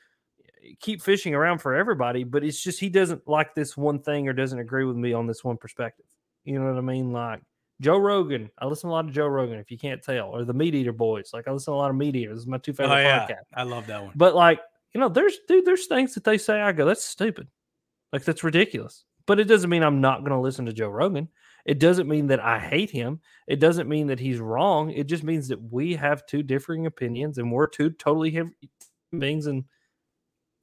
keep fishing around for everybody. But it's just he doesn't like this one thing or doesn't agree with me on this one perspective. You know what I mean? Like Joe Rogan. I listen a lot of Joe Rogan, if you can't tell, or the Meat Eater Boys. Like I listen to a lot of Meat Eaters. This is my two oh, favorite Oh, yeah. podcasts. I love that one. But like, you know, there's dude, there's things that they say I go, that's stupid. Like that's ridiculous. But it doesn't mean I'm not gonna listen to Joe Rogan. It doesn't mean that I hate him. It doesn't mean that he's wrong. It just means that we have two differing opinions and we're two totally human beings and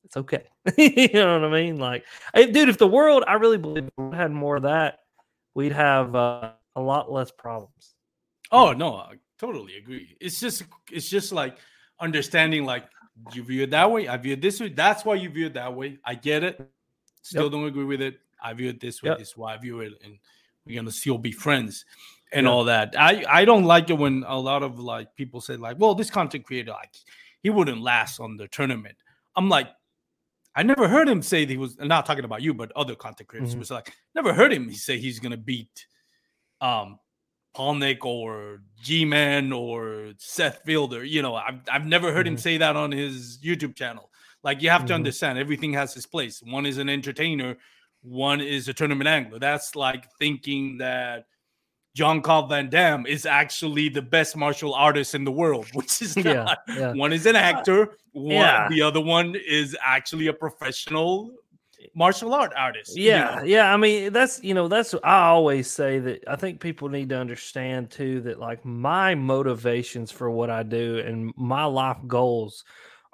it's okay. <laughs> you know what I mean? Like, hey, dude, if the world, I really believe had more of that, we'd have uh, a lot less problems. Oh no, I totally agree. It's just it's just like understanding like you view it that way, I view it this way. That's why you view it that way. I get it. Still Yep. don't agree with it. I view it this way. Yep. This is why I view it, and we're gonna still be friends and Yeah. all that. I I don't like it when a lot of like people say like, well, this content creator like he wouldn't last on the tournament. I'm like. I never heard him say he was not talking about you, but other content creators Mhm. was like never heard him say he's gonna beat um Palaniuk or G Man or Seth Feider. You know, I've, I've never heard him Mhm. say that on his YouTube channel. Like, you have to Mhm. understand everything has its place. One is an entertainer, one is a tournament angler. That's like thinking that Jean-Claude Van Damme is actually the best martial artist in the world, <laughs> which is Yeah, not. yeah. One is an actor, one, yeah. the other one is actually a professional martial art artist. you Yeah, know? yeah. I mean, that's you know, that's I always say that I think people need to understand too that like my motivations for what I do and my life goals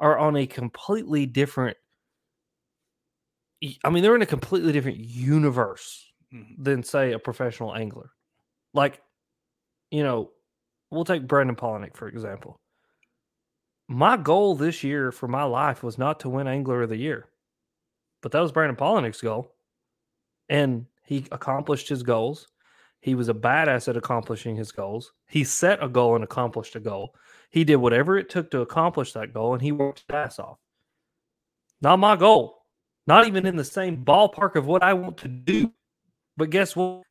are on a completely different. I mean, they're in a completely different universe Mhm. than say a professional angler. Like, you know, we'll take Brandon Palaniuk for example. My goal this year for my life was not to win Angler of the Year, but that was Brandon Palaniuk's goal and he accomplished his goals. He was a badass at accomplishing his goals. He set a goal and accomplished a goal. He did whatever it took to accomplish that goal, and he worked his ass off. Not my goal, not even in the same ballpark of what I want to do. But guess what?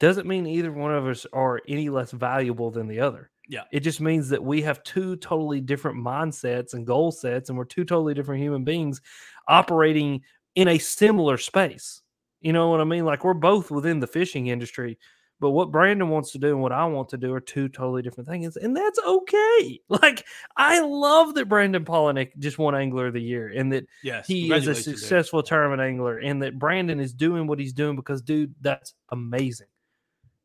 Doesn't mean either one of us are any less valuable than the other. Yeah. It just means that we have two totally different mindsets and goal sets, and we're two totally different human beings operating in a similar space. You know what I mean? Like we're both within the fishing industry, but what Brandon wants to do and what I want to do are two totally different things, and that's okay. <laughs> Like I love that Brandon Palaniuk just won Angler of the Year, and that Yes. he is a dude. successful tournament angler, and that Brandon is doing what he's doing because, dude, that's amazing.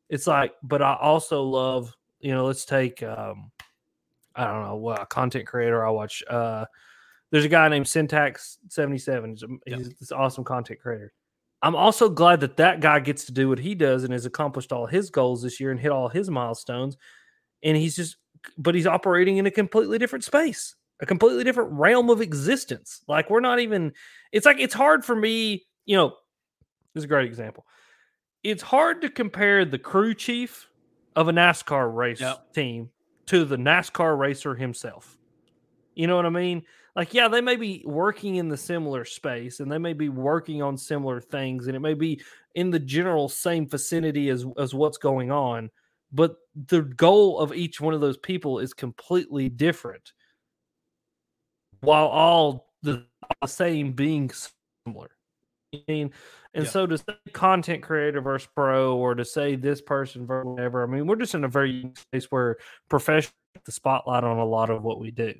It's like, but I also love, you know, let's take, um, I don't know, what a content creator I watch. Uh, there's a guy named Syntax seventy seven. He's, a- Yeah. he's this awesome content creator. I'm also glad that that guy gets to do what he does and has accomplished all his goals this year and hit all his milestones. And he's just, but he's operating in a completely different space, a completely different realm of existence. Like we're not even. It's like it's hard for me. You know, this is a great example. It's hard to compare the crew chief of a NASCAR race Yep. team to the NASCAR racer himself. You know what I mean? Like, yeah, they may be working in the similar space and they may be working on similar things, and it may be in the general same vicinity as as what's going on, but the goal of each one of those people is completely different. While all the, the same being similar. Mean, and Yeah. so to say content creator versus pro, or to say this person versus whatever, I mean, we're just in a very unique space where professional the spotlight on a lot of what we do.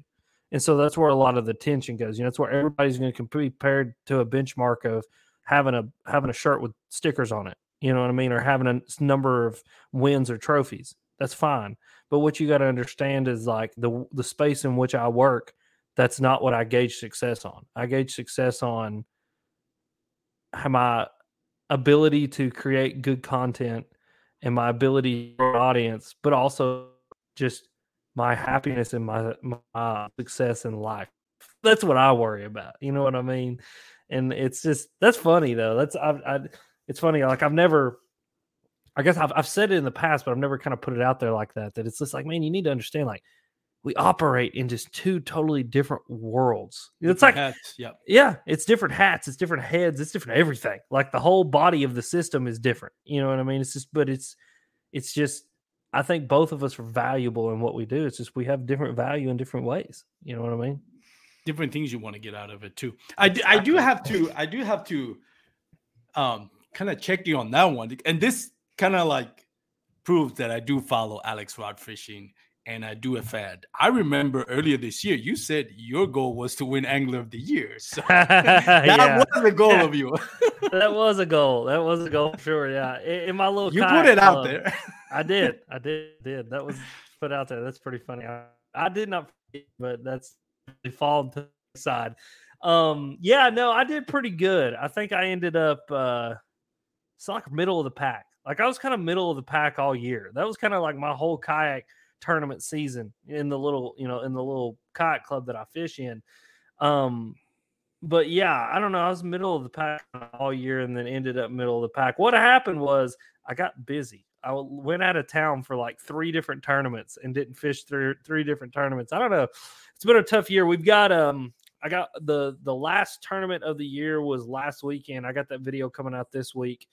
And so that's where a lot of the tension goes. You know, that's where everybody's going to be compared to a benchmark of having a having a shirt with stickers on it. You know what I mean, or having a number of wins or trophies. That's fine. But what you got to understand is like the the space in which I work. That's not what I gauge success on. I gauge success on my ability to create good content and my ability for audience, but also just my happiness and my, my success in life. That's what I worry about. You know what I mean? and it's just that's funny though. That's I, I it's funny. Like I've never, I guess I've I've said it in the past, but I've never kind of put it out there like that. That it's just like, man, you need to understand, like we operate in just two totally different worlds. It's like, hats, yeah. yeah, it's different hats, it's different heads, it's different everything. Like the whole body of the system is different. You know what I mean? It's just, but it's, it's just. I think both of us are valuable in what we do. It's just we have different value in different ways. You know what I mean? different things you want to get out of it too. I, d- I do have to I do have to um kind of check you on that one. And this kind of like proves that I do follow Alex Rudd Fishing and I do a fad. I remember earlier this year you said your goal was to win Angler of the Year. <laughs> So <laughs> that Yeah. was the goal of you. <laughs> that was a goal. That was a goal, sure. Yeah, in, in my little you put it out there. I did. I did. Did that was put out there. That's pretty funny. I, I did not, but that's fallen to the side. Um, yeah, no, I did pretty good. I think I ended up uh it's like middle of the pack. Like I was kind of middle of the pack all year. That was kind of like my whole kayak tournament season in the little, you know, in the little kayak club that I fish in. Um, but yeah, I don't know. I was middle of the pack all year and then ended up middle of the pack. What happened was I got busy. I went out of town for like three different tournaments and didn't fish through three different tournaments. I don't know. It's been a tough year. We've got um I got the the last tournament of the year was last weekend. I got that video coming out this week.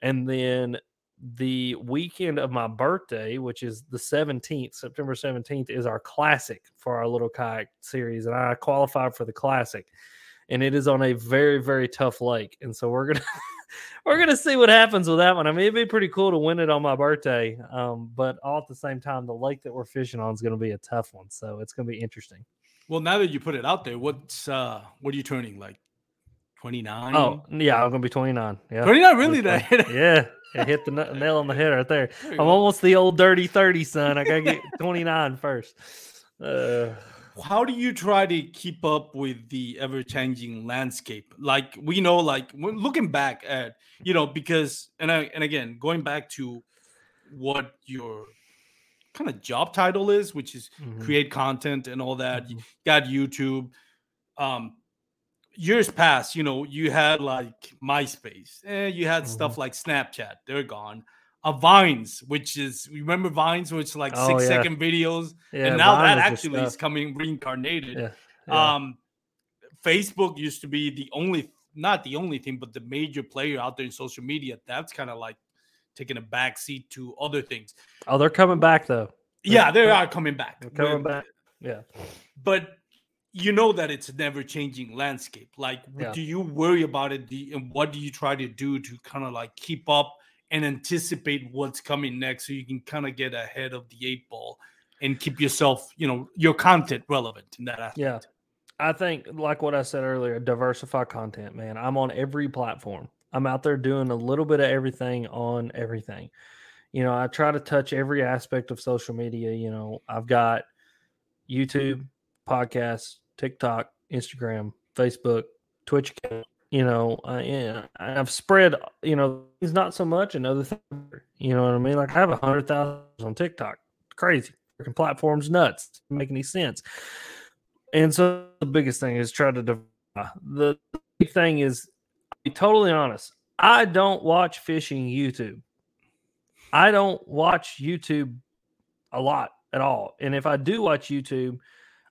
And then the weekend of my birthday, which is the 17th, September 17th, is our classic for our little kayak series. And I qualified for the classic. And it is on a very, very tough lake. And so we're gonna <laughs> we're gonna see what happens with that one. I mean, it'd be pretty cool to win it on my birthday. Um, but all at the same time, the lake that we're fishing on is gonna be a tough one. So it's gonna be interesting. well, now that you put it out there, what's uh what are you turning like 29? Oh, yeah, I'm gonna be 29. Yeah. 29 really <laughs> that yeah, it hit the nail on the head right there. There I'm almost the old dirty 30, son. I gotta get <laughs> 29 first. Uh, how do you try to keep up with the ever-changing landscape like we know like when looking back at you know because and I, and again going back to what your kind of job title is which is mhm, create content and all that you mhm. got youtube um years past you know you had like myspace and you had Mm-hmm. stuff like snapchat they're gone uh, vines which is remember vines which like Oh, six yeah. second videos Yeah, and now Vine that is actually is coming reincarnated. Yeah. Um, Facebook used to be the only, not the only thing, but the major player out there in social media. That's kind of like taking a back seat to other things. oh, they're coming back though. Yeah, they they're- coming back. They're coming with- back. Yeah. But you know that it's a never changing landscape. Like, Yeah. do you worry about it? Do you- and what do you try to do to kind of like keep up and anticipate what's coming next so you can kind of get ahead of the eight ball and keep yourself, you know, your content relevant in that aspect? Yeah. I think, like what I said earlier, diversify content, man. I'm on every platform. I'm out there doing a little bit of everything on everything. You know, I try to touch every aspect of social media. You know, I've got YouTube, mm-hmm. podcasts, TikTok, Instagram, Facebook, Twitch account. You know, I, I've spread. You know, things not so much, and other things. You know what I mean? Like I have a hundred thousand on TikTok. Crazy. Freaking platform's nuts. Doesn't make any sense. And so the biggest thing is try to diversify. Uh, the big thing is, be totally honest, I don't watch fishing YouTube. I don't watch YouTube a lot at all. And if I do watch YouTube,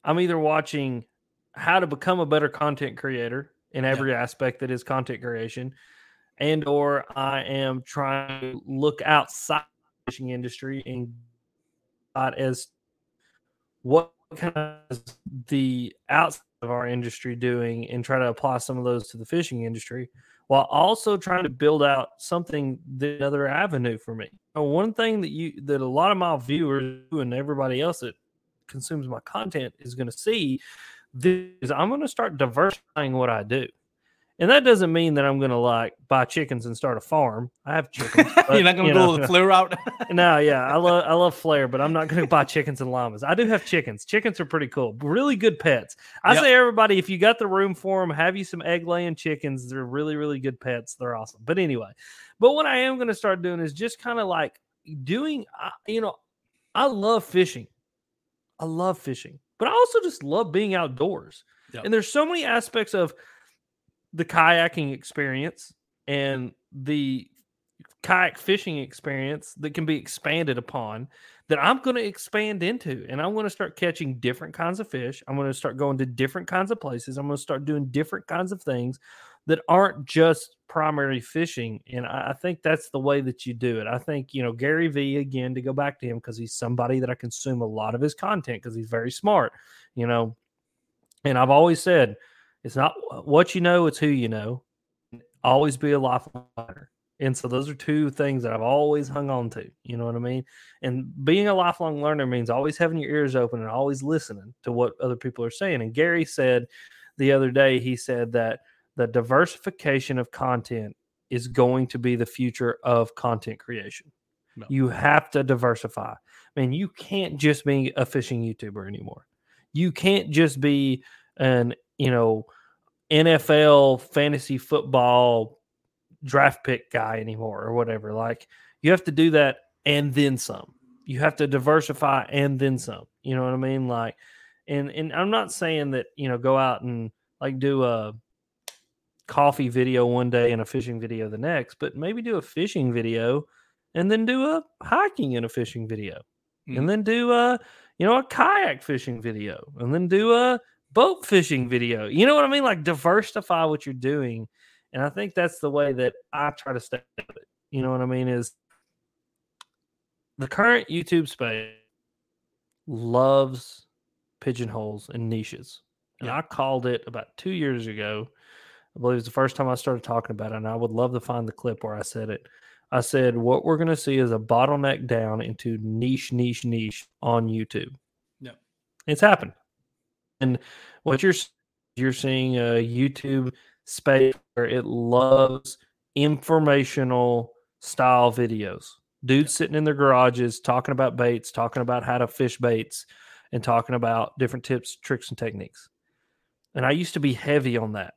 I'm either watching how to become a better content creator in every aspect that is content creation, and or I am trying to look outside the fishing industry and as what kind of the outside of our industry doing and try to apply some of those to the fishing industry while also trying to build out something the another avenue for me. One thing that you that a lot of my viewers and everybody else that consumes my content is going to see is I'm going to start diversifying what I do. And that doesn't mean that I'm going to like buy chickens and start a farm. I have <laughs> chickens. You're not going you to know, go the flare route. <laughs> no, yeah, I <laughs> love I love flair, but I'm not going to buy chickens and llamas. I do have chickens. Chickens are pretty cool, really good pets. I Yep. say everybody, if you got the room for them, have you some egg laying chickens. They're really really good pets. They're awesome. But anyway, but what I am going to start doing is just kind of like doing. uh, You know, I love fishing. I love fishing, but I also just love being outdoors. Yep. And there's so many aspects of the kayaking experience and the kayak fishing experience that can be expanded upon that I'm going to expand into. And I'm going to start catching different kinds of fish. I'm going to start going to different kinds of places. I'm going to start doing different kinds of things that aren't just primary fishing. And I, think that's the way that you do it. I think, you know, Gary Vee, again, to go back to him, because he's somebody that I consume a lot of his content because he's very smart, you know. And I've always said, it's not what you know, it's who you know. Always be a lifelong learner. And so those are two things that I've always hung on to. You know what I mean? And being a lifelong learner means always having your ears open and always listening to what other people are saying. And Gary said the other day, he said that the diversification of content is going to be the future of content creation. No. You have to diversify. I mean, you can't just be a fishing YouTuber anymore. You can't just be an, you know, NFL fantasy football draft pick guy anymore or whatever. Like you have to do that and then some. You have to diversify and then some. You know what I mean? Like, and and I'm not saying that you know go out and like do a coffee video one day and a fishing video the next, but maybe do a fishing video and then do a hiking and a fishing video, mm. and then do a you know a kayak fishing video, and then do a boat fishing video. You know what I mean? Like diversify what you're doing and I think that's the way that I try to stay with it. You know what I mean? Is the current YouTube space loves pigeonholes and niches. And yeah. I called it about two years ago. I believe it's the first time I started talking about it. And I would love to find the clip where I said it. I said, what we're going to see is a bottleneck down into niche, niche, niche on YouTube. Yeah. It's happened. And what you're you're seeing a YouTube space where it loves informational style videos. Dudes sitting in their garages talking about baits, talking about how to fish baits, and talking about different tips, tricks, and techniques. And I used to be heavy on that.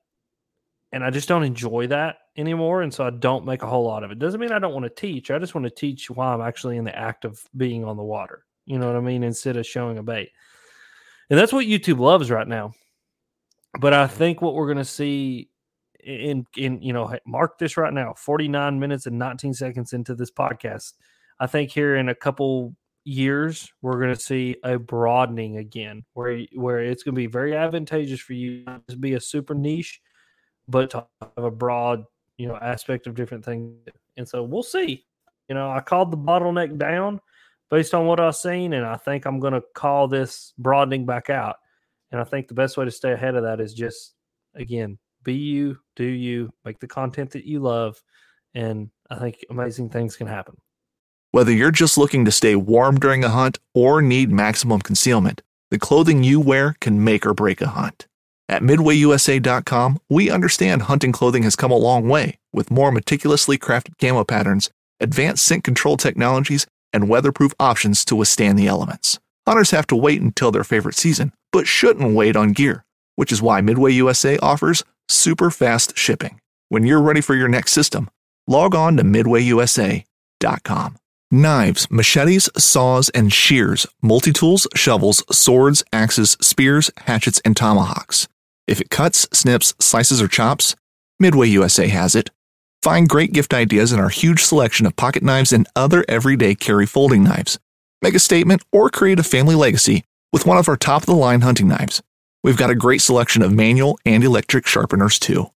And I just don't enjoy that anymore. And so I don't make a whole lot of it. Doesn't mean I don't want to teach. I just want to teach while I'm actually in the act of being on the water. You know what I mean? Instead of showing a bait. And that's what YouTube loves right now. But I think what we're going to see in in you know mark this right now 49 minutes and 19 seconds into this podcast i think here in a couple years we're going to see a broadening again where where it's going to be very advantageous for you to be a super niche but to have a broad you know aspect of different things and so we'll see you know i called the bottleneck down based on what i've seen and i think i'm going to call this broadening back out and i think the best way to stay ahead of that is just again be you, do you, make the content that you love, and I think amazing things can happen. Whether you're just looking to stay warm during a hunt or need maximum concealment, the clothing you wear can make or break a hunt. At MidwayUSA.com, we understand hunting clothing has come a long way with more meticulously crafted camo patterns, advanced scent control technologies, and weatherproof options to withstand the elements. Hunters have to wait until their favorite season, but shouldn't wait on gear, which is why Midway USA offers super fast shipping. When you're ready for your next system, log on to midwayusa.com. Knives, machetes, saws, and shears, multi tools, shovels, swords, axes, spears, hatchets, and tomahawks. If it cuts, snips, slices, or chops, Midway USA has it. Find great gift ideas in our huge selection of pocket knives and other everyday carry folding knives. Make a statement or create a family legacy with one of our top of the line hunting knives. We've got a great selection of manual and electric sharpeners too.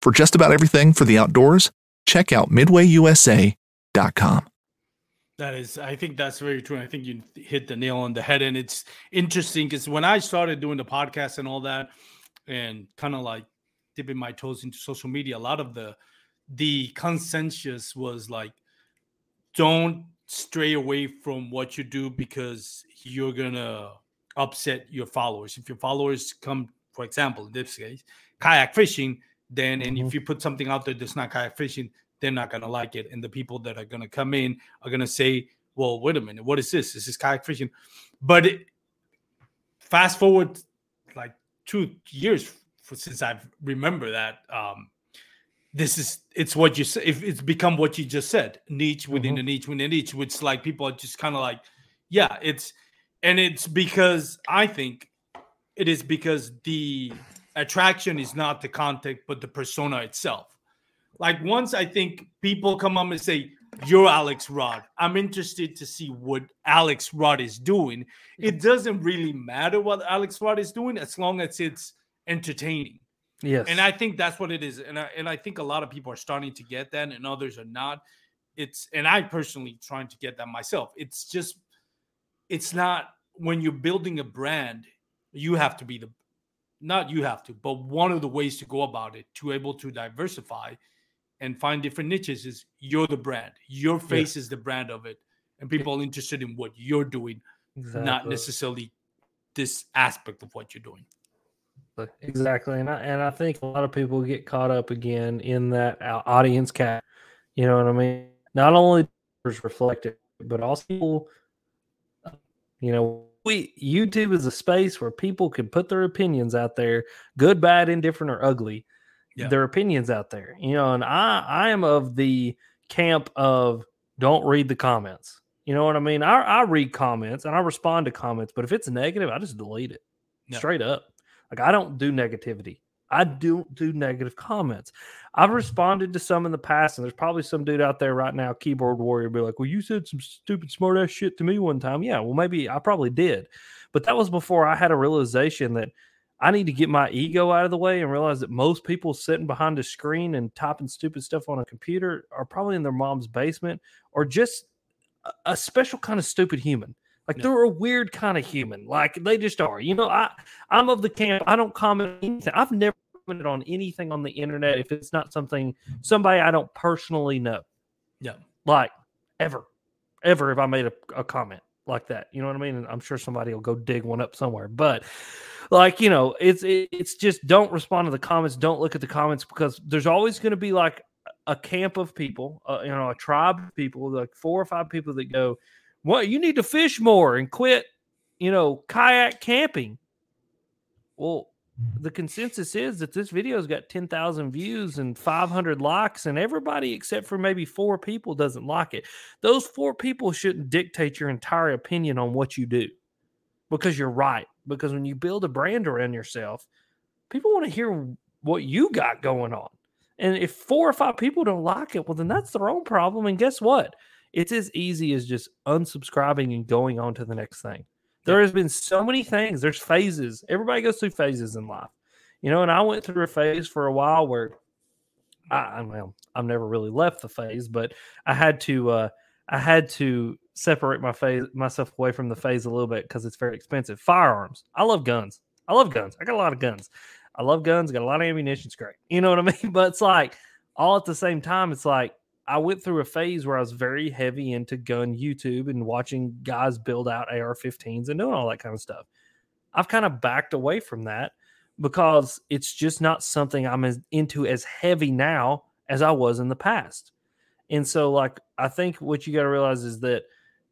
For just about everything for the outdoors, check out midwayusa.com. That is, I think that's very true. I think you hit the nail on the head. And it's interesting because when I started doing the podcast and all that, and kind of like dipping my toes into social media, a lot of the the consensus was like, don't stray away from what you do because you're gonna upset your followers. If your followers come, for example, in this case, kayak fishing, then mm-hmm. and if mm-hmm. you put something out there that's not kayak fishing, they're not gonna like it. And the people that are gonna come in are gonna say, "Well, wait a minute, what is this? This is kayak fishing." But it, fast forward like two years for, since I remember that. Um, this is it's what you say. If it's become what you just said, niche within mm-hmm. a niche within a niche, which like people are just kind of like, yeah, it's and it's because I think it is because the attraction is not the content, but the persona itself. Like once I think people come up and say, You're Alex Rudd, I'm interested to see what Alex Rudd is doing. It doesn't really matter what Alex Rudd is doing as long as it's entertaining. Yes. And I think that's what it is. And I, and I think a lot of people are starting to get that and others are not. It's and I personally trying to get that myself. It's just it's not when you're building a brand, you have to be the not you have to, but one of the ways to go about it to able to diversify and find different niches is you're the brand. Your face is the brand of it. And people are interested in what you're doing, exactly. not necessarily this aspect of what you're doing. Exactly, and I and I think a lot of people get caught up again in that audience cap. You know what I mean? Not only is reflected, but also, you know, we YouTube is a space where people can put their opinions out there, good, bad, indifferent, or ugly. Yeah. Their opinions out there, you know, and I I am of the camp of don't read the comments. You know what I mean? I, I read comments and I respond to comments, but if it's negative, I just delete it Yeah. straight up. Like I don't do negativity. I don't do negative comments. I've mm-hmm. responded to some in the past, and there's probably some dude out there right now, keyboard warrior, be like, "Well, you said some stupid smart ass shit to me one time." Yeah, well, maybe I probably did, but that was before I had a realization that I need to get my ego out of the way and realize that most people sitting behind a screen and typing stupid stuff on a computer are probably in their mom's basement or just a- special kind of stupid human. Like Yeah. they're a weird kind of human. Like they just are. You know, I I'm of the camp. I don't comment anything. I've never commented on anything on the internet if it's not something somebody I don't personally know. Yeah. Like ever, ever if I made a, a comment like that. You know what I mean? And I'm sure somebody will go dig one up somewhere. But like you know, it's it's just don't respond to the comments. Don't look at the comments because there's always going to be like a camp of people, uh, you know, a tribe of people, like four or five people that go, "Well, you need to fish more and quit, you know, kayak camping." Well, the consensus is that this video's got 10,000 views and 500 likes, and everybody except for maybe four people doesn't like it. Those four people shouldn't dictate your entire opinion on what you do because you're right. Because when you build a brand around yourself, people want to hear what you got going on. And if four or five people don't like it, well, then that's their own problem. And guess what? It's as easy as just unsubscribing and going on to the next thing. There has been so many things. There's phases. Everybody goes through phases in life, you know. And I went through a phase for a while where I, I well, I've never really left the phase, but I had to, uh, I had to separate my phase myself away from the phase a little bit because it's very expensive. Firearms. I love guns. I love guns. I got a lot of guns. I love guns. Got a lot of ammunition. It's great. You know what I <laughs> mean? But it's like all at the same time. It's like I went through a phase where I was very heavy into gun YouTube and watching guys build out AR-15s and doing all that kind of stuff. I've kind of backed away from that because it's just not something I'm as into as heavy now as I was in the past. And so, like, I think what you got to realize is that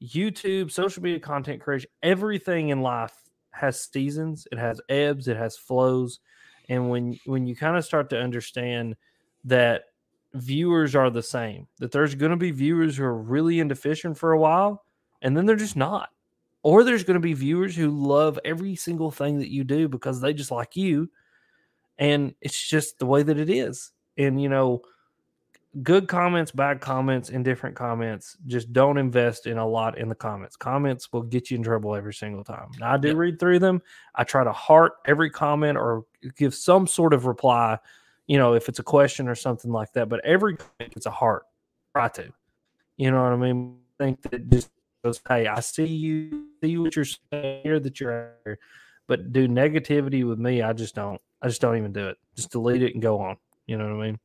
YouTube, social media content creation, everything in life has seasons, it has ebbs, it has flows. And when when you kind of start to understand that viewers are the same, that there's going to be viewers who are really into fishing for a while, and then they're just not. Or there's going to be viewers who love every single thing that you do because they just like you. And it's just the way that it is. And, you know, good comments, bad comments, indifferent comments. Just don't invest in a lot in the comments. Comments will get you in trouble every single time. Now, I do Yep. read through them. I try to heart every comment or give some sort of reply, you know, if it's a question or something like that. But every comment gets a heart. Try to. You know what I mean? I think that just goes, hey, I see you, see what you're saying here, that you're here. But do negativity with me, I just don't. I just don't even do it. Just delete it and go on. You know what I mean?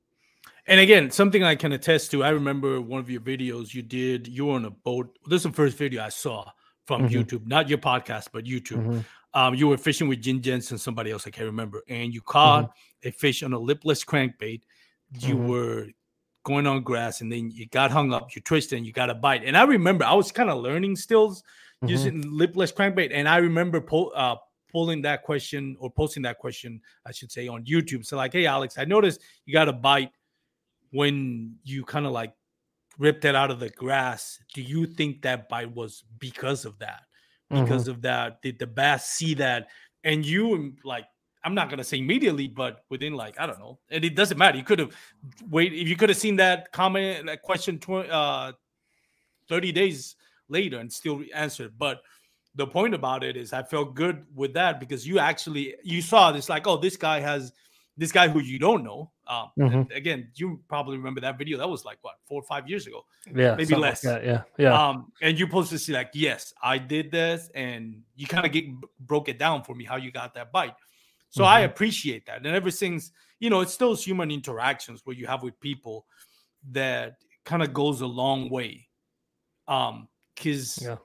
And again, something I can attest to. I remember one of your videos you did. You were on a boat. This is the first video I saw from Mhm. YouTube, not your podcast, but YouTube. Mhm. Um, you were fishing with Jin Jensen, somebody else. I can't remember. And you caught a fish on a lipless crankbait. You Mhm. were going on grass, and then you got hung up. You twisted, and you got a bite. And I remember I was kind of learning stills Mhm. using lipless crankbait. And I remember po- uh, pulling that question or posting that question, I should say, on YouTube. So like, hey Alex, I noticed you got a bite when you kind of like ripped it out of the grass. Do you think that bite was because of that? Mhm. Because of that, did the bass see that? And you like, I'm not gonna say immediately, but within like I don't know, and it doesn't matter. You could have wait if you could have seen that comment, that question, tw- uh, 30 days later and still answered. But the point about it is, I felt good with that because you actually you saw this like, oh, this guy has this guy who you don't know. Um, Mhm. again, you probably remember that video. That was like what four or five years ago. Yeah, Maybe like less. that, yeah, yeah. Um, and you're supposed to see like, yes, I did this, and you kind of get broke it down for me how you got that bite. So I Mhm. appreciate that. And ever since, you know, it's still human interactions where you have with people that kind of goes a long way. Um, because Yeah.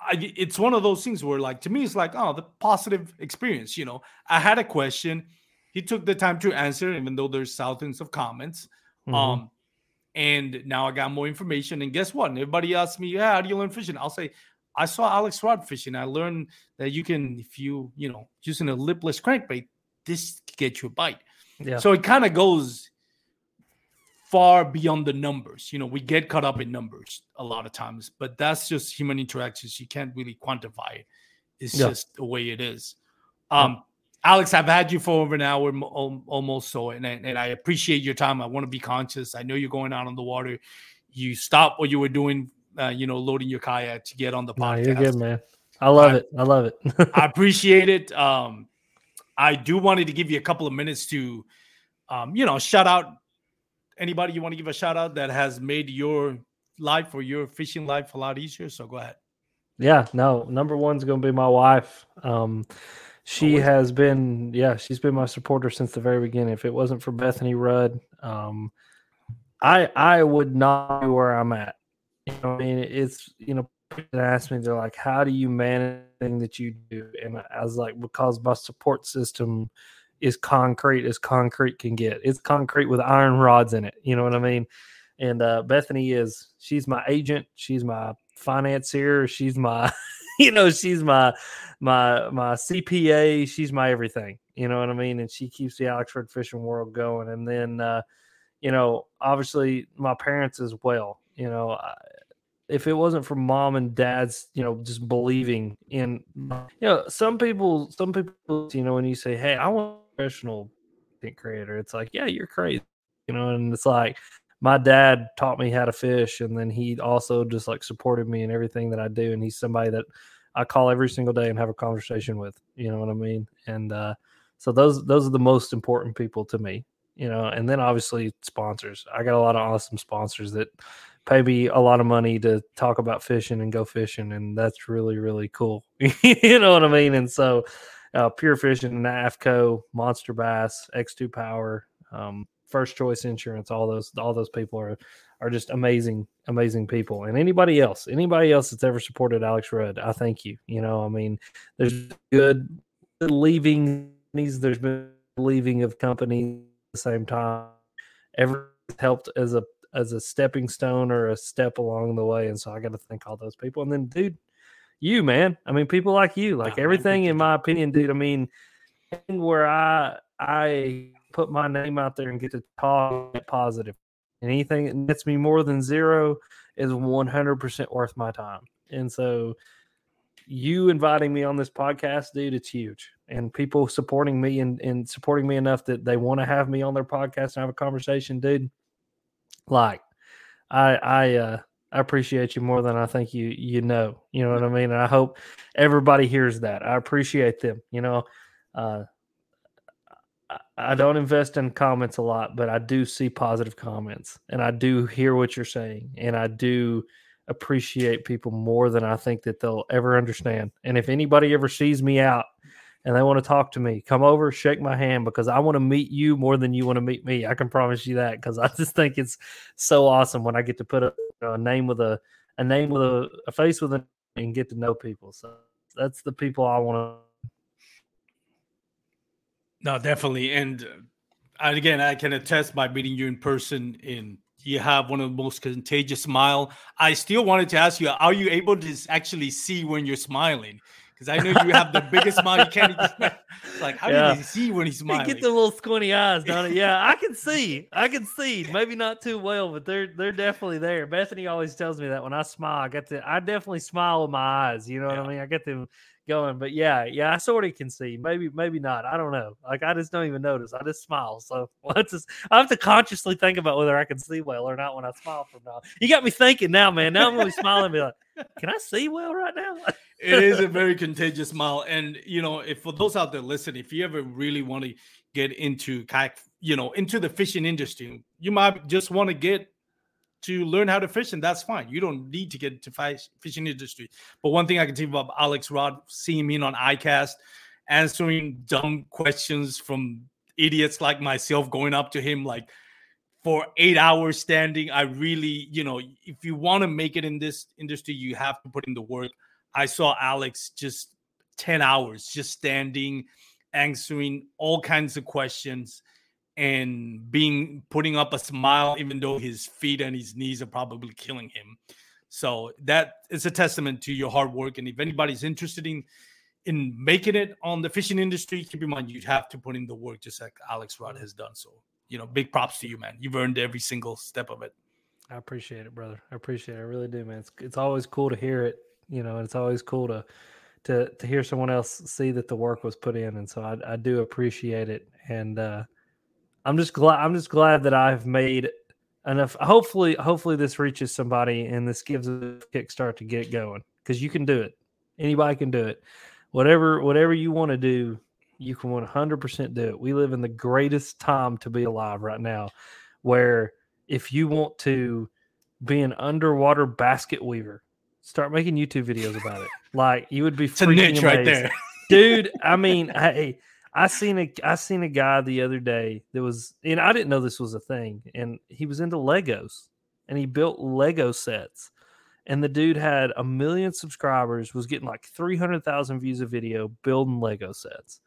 I, it's one of those things where, like, to me, it's like, oh, the positive experience. You know, I had a question. He took the time to answer, even though there's thousands of comments. Mhm. Um, and now I got more information. And guess what? And everybody asks me, yeah, how do you learn fishing? I'll say, I saw Alex Rudd fishing. I learned that you can, if you, you know, using a lipless crankbait, this can get you a bite. yeah, So it kind of goes far beyond the numbers. You know, we get caught up in numbers a lot of times, but that's just human interactions. You can't really quantify it. It's Yeah. just the way it is. Um, Alex, I've had you for over an hour almost so, and, I- and I appreciate your time. I want to be conscious. I know you're going out on the water. You stopped what you were doing, uh, you know, loading your kayak to get on the No, podcast. you're good, man. I love I- it. I love it. <laughs> I appreciate it. Um, I do wanted to give you a couple of minutes to, um, you know, shout out anybody you want to give a shout out that has made your life or your fishing life a lot easier. So go ahead. Yeah, no, number one's going to be my wife. Um, she Always. has been, yeah, she's been my supporter since the very beginning. If it wasn't for Bethany Rudd, um, I I would not be where I'm at. You know, I mean, it's you know, people ask me, they're like, "How do you manage everything that you do?" And I was like, "Because my support system is concrete as concrete can get. It's concrete with iron rods in it. You know what I mean?" And uh, Bethany is she's my agent. She's my financier. She's my, <laughs> <laughs> you know, she's my my my CPA. She's my everything. You know what I mean? And she keeps the Oxford Fishing world going. And then, uh, you know, obviously my parents as well. You know, I, if it wasn't for mom and dad's, you know, just believing in, you know, some people, some people, you know, when you say, "Hey, I want a professional content creator," it's like, "Yeah, you're crazy," you know, and it's like my dad taught me how to fish and then he also just like supported me in everything that I do and he's somebody that I call every single day and have a conversation with you know what I mean? And uh so those those are the most important people to me you know and then obviously sponsors. I got a lot of awesome sponsors that pay me a lot of money to talk about fishing and go fishing and that's really really cool. <laughs> You know what I mean? And so uh, Pure Fishing, NAFCO, Monster Bass, X2 Power, um, First Choice Insurance, all those all those people are are just amazing, amazing people. And anybody else, anybody else that's ever supported Alex Rudd, I thank you. You know, I mean, there's good leaving these. there's been leaving of companies at the same time. Ever helped as a as a stepping stone or a step along the way. And so I got to thank all those people. And then, dude, you man, I mean, people like you, like man, everything thank in my opinion, dude. I mean, where I I put my name out there and get to talk positive. Anything that nets me more than zero is 100% worth my time. And so you inviting me on this podcast, dude, it's huge. And people supporting me and, and supporting me enough that they want to have me on their podcast and have a conversation, dude. Like, I I uh I appreciate you more than I think you you know. You know what I mean? And I hope everybody hears that. I appreciate them. You know, uh I- don't invest in comments a lot, but I do see positive comments and I do hear what you're saying and I do appreciate people more than I think that they'll ever understand. And if anybody ever sees me out and they want to talk to me, come over, shake my hand because I want to meet you more than you want to meet me. I can promise you that because <laughs> I just think it's so awesome when I get to put a, a name with a a name with a, a face with a and get to know people. So that's the people I want to No, definitely. And uh, and again, I can attest by meeting you in person. In you have one of the most contagious smile. I still wanted to ask you: Are you able to actually see when you're smiling? Because I know you have the biggest smile. You can't. Even, <laughs> like, how Yeah. do you see when he's smiling? You get the little squinty eyes, don't it? Yeah, I can <laughs> see. I can see. Maybe not too well, but they're they're definitely there. Bethany always tells me that when I smile, I get to I definitely smile with my eyes. You know what I mean? I get them going. But yeah, yeah, I sort of can see. Maybe, maybe not. I don't know. Like I just don't even notice. I just smile. So <laughs> let's just, I have to consciously think about whether I can see well or not when I smile from now. You got me thinking now, man. Now I'm gonna be smiling and be like, <laughs> can I see well right now? it is a very <laughs> contagious smile. And you know, if for those out there listening, if you ever really want to get into kayak, you know, into the fishing industry, you might just want to get to learn how to fish, and that's fine. You don't need to get into fish, fishing industry. But one thing I can tell you about Alex Rudd, seeing him on ICAST, answering dumb questions from idiots like myself, going up to him like for eight hours standing. I really, you know, if you want to make it in this industry, you have to put in the work. I saw Alex just 10 hours just standing, answering all kinds of questions and being putting up a smile even though his feet and his knees are probably killing him. So that is a testament to your hard work and if anybody's interested in in making it on the fishing industry keep in mind you have to put in the work just like alex rudd has done. So you know big props to you man. You've earned every single step of it. I appreciate it brother. I appreciate it. I really do man. It's, it's always cool to hear it you know and it's always cool to to to hear someone else see that the work was put in. And so i, I do appreciate it. And uh I'm just glad I'm just glad that I've made enough. Hopefully, hopefully this reaches somebody and this gives a kickstart to get going because you can do it. Anybody can do it. Whatever whatever you want to do, you can 100% do it. We live in the greatest time to be alive right now, where if you want to be an underwater basket weaver, start making YouTube videos about it. Like you would be it's a niche amazed. right there, <laughs> dude. I mean, hey I seen a I seen a guy the other day that was and I didn't know this was a thing and he was into Legos and he built Lego sets and the dude had a million subscribers was getting like 300,000 views a video building Lego sets.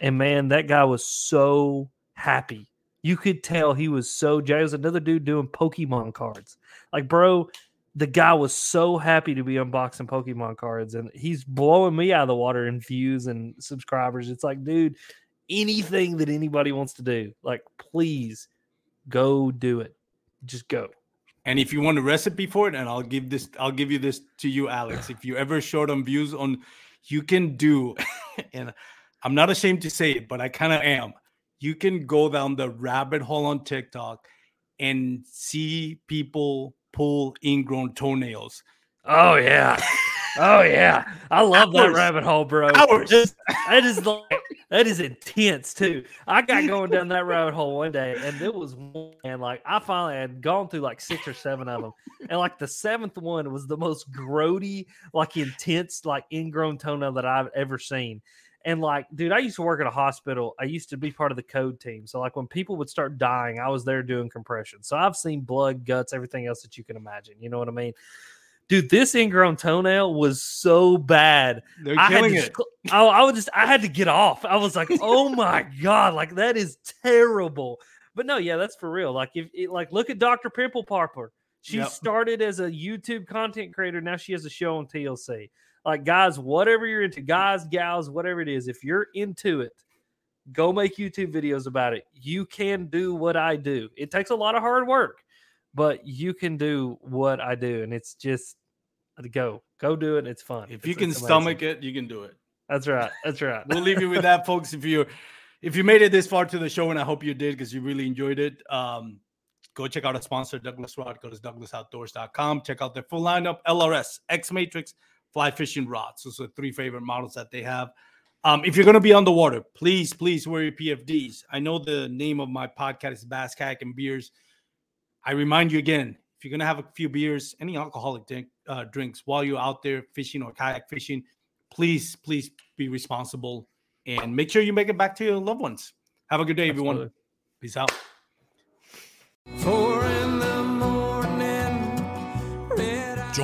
And man, that guy was so happy. You could tell he was so was another dude doing Pokemon cards. Like, bro, the guy was so happy to be unboxing Pokemon cards and he's blowing me out of the water in views and subscribers. It's like, dude, anything that anybody wants to do, like, please go do it. Just go. And if you want a recipe for it, and I'll give this, I'll give you this to you, Alex. <sighs> If you ever short on views on, you can do, <laughs> and I'm not ashamed to say it, but I kind of am. You can go down the rabbit hole on TikTok and see people pull ingrown toenails. Oh yeah. Oh yeah. I <laughs> love that rabbit hole, bro. Hours. <laughs> that is like that is intense too. I got going down that rabbit hole one day and it was one and like I finally had gone through like six or seven of them. And like the seventh one was the most grody, like intense, like ingrown toenail that I've ever seen. And like, dude, I used to work at a hospital. I used to be part of the code team. So like when people would start dying, I was there doing compression. So I've seen blood, guts, everything else that you can imagine. You know what I mean? Dude, this ingrown toenail was so bad. They're I killing it. I, I was just, I had to get off. I was like, oh my god, like that is terrible. But no, yeah, that's for real. Like if, it, like, look at Dr. Pimple Popper. She yep. started as a YouTube content creator. Now she has a show on TLC. Like, guys, whatever you're into, guys, gals, whatever it is, if you're into it, go make YouTube videos about it. You can do what I do. It takes a lot of hard work, but you can do what I do. And it's just go, go do it. It's fun. If it's, you can stomach it, you can do it. That's right. That's right. we'll leave you with that, folks. If you if you made it this far to the show, and I hope you did because you really enjoyed it. Um, go check out our sponsor, Douglas Rod. Go to douglasoutdoors.com. Check out their full lineup: LRS, X Matrix, fly fishing rods. Those are three favorite models that they have. Um, if you're going to be on the water, please, please wear your PFDs. I know the name of my podcast is Bass Kayak and Beers. I remind you again, if you're going to have a few beers, any alcoholic drink, uh, drinks while you're out there fishing or kayak fishing, please, please be responsible and make sure you make it back to your loved ones. Have a good day, Absolutely. everyone. Peace out.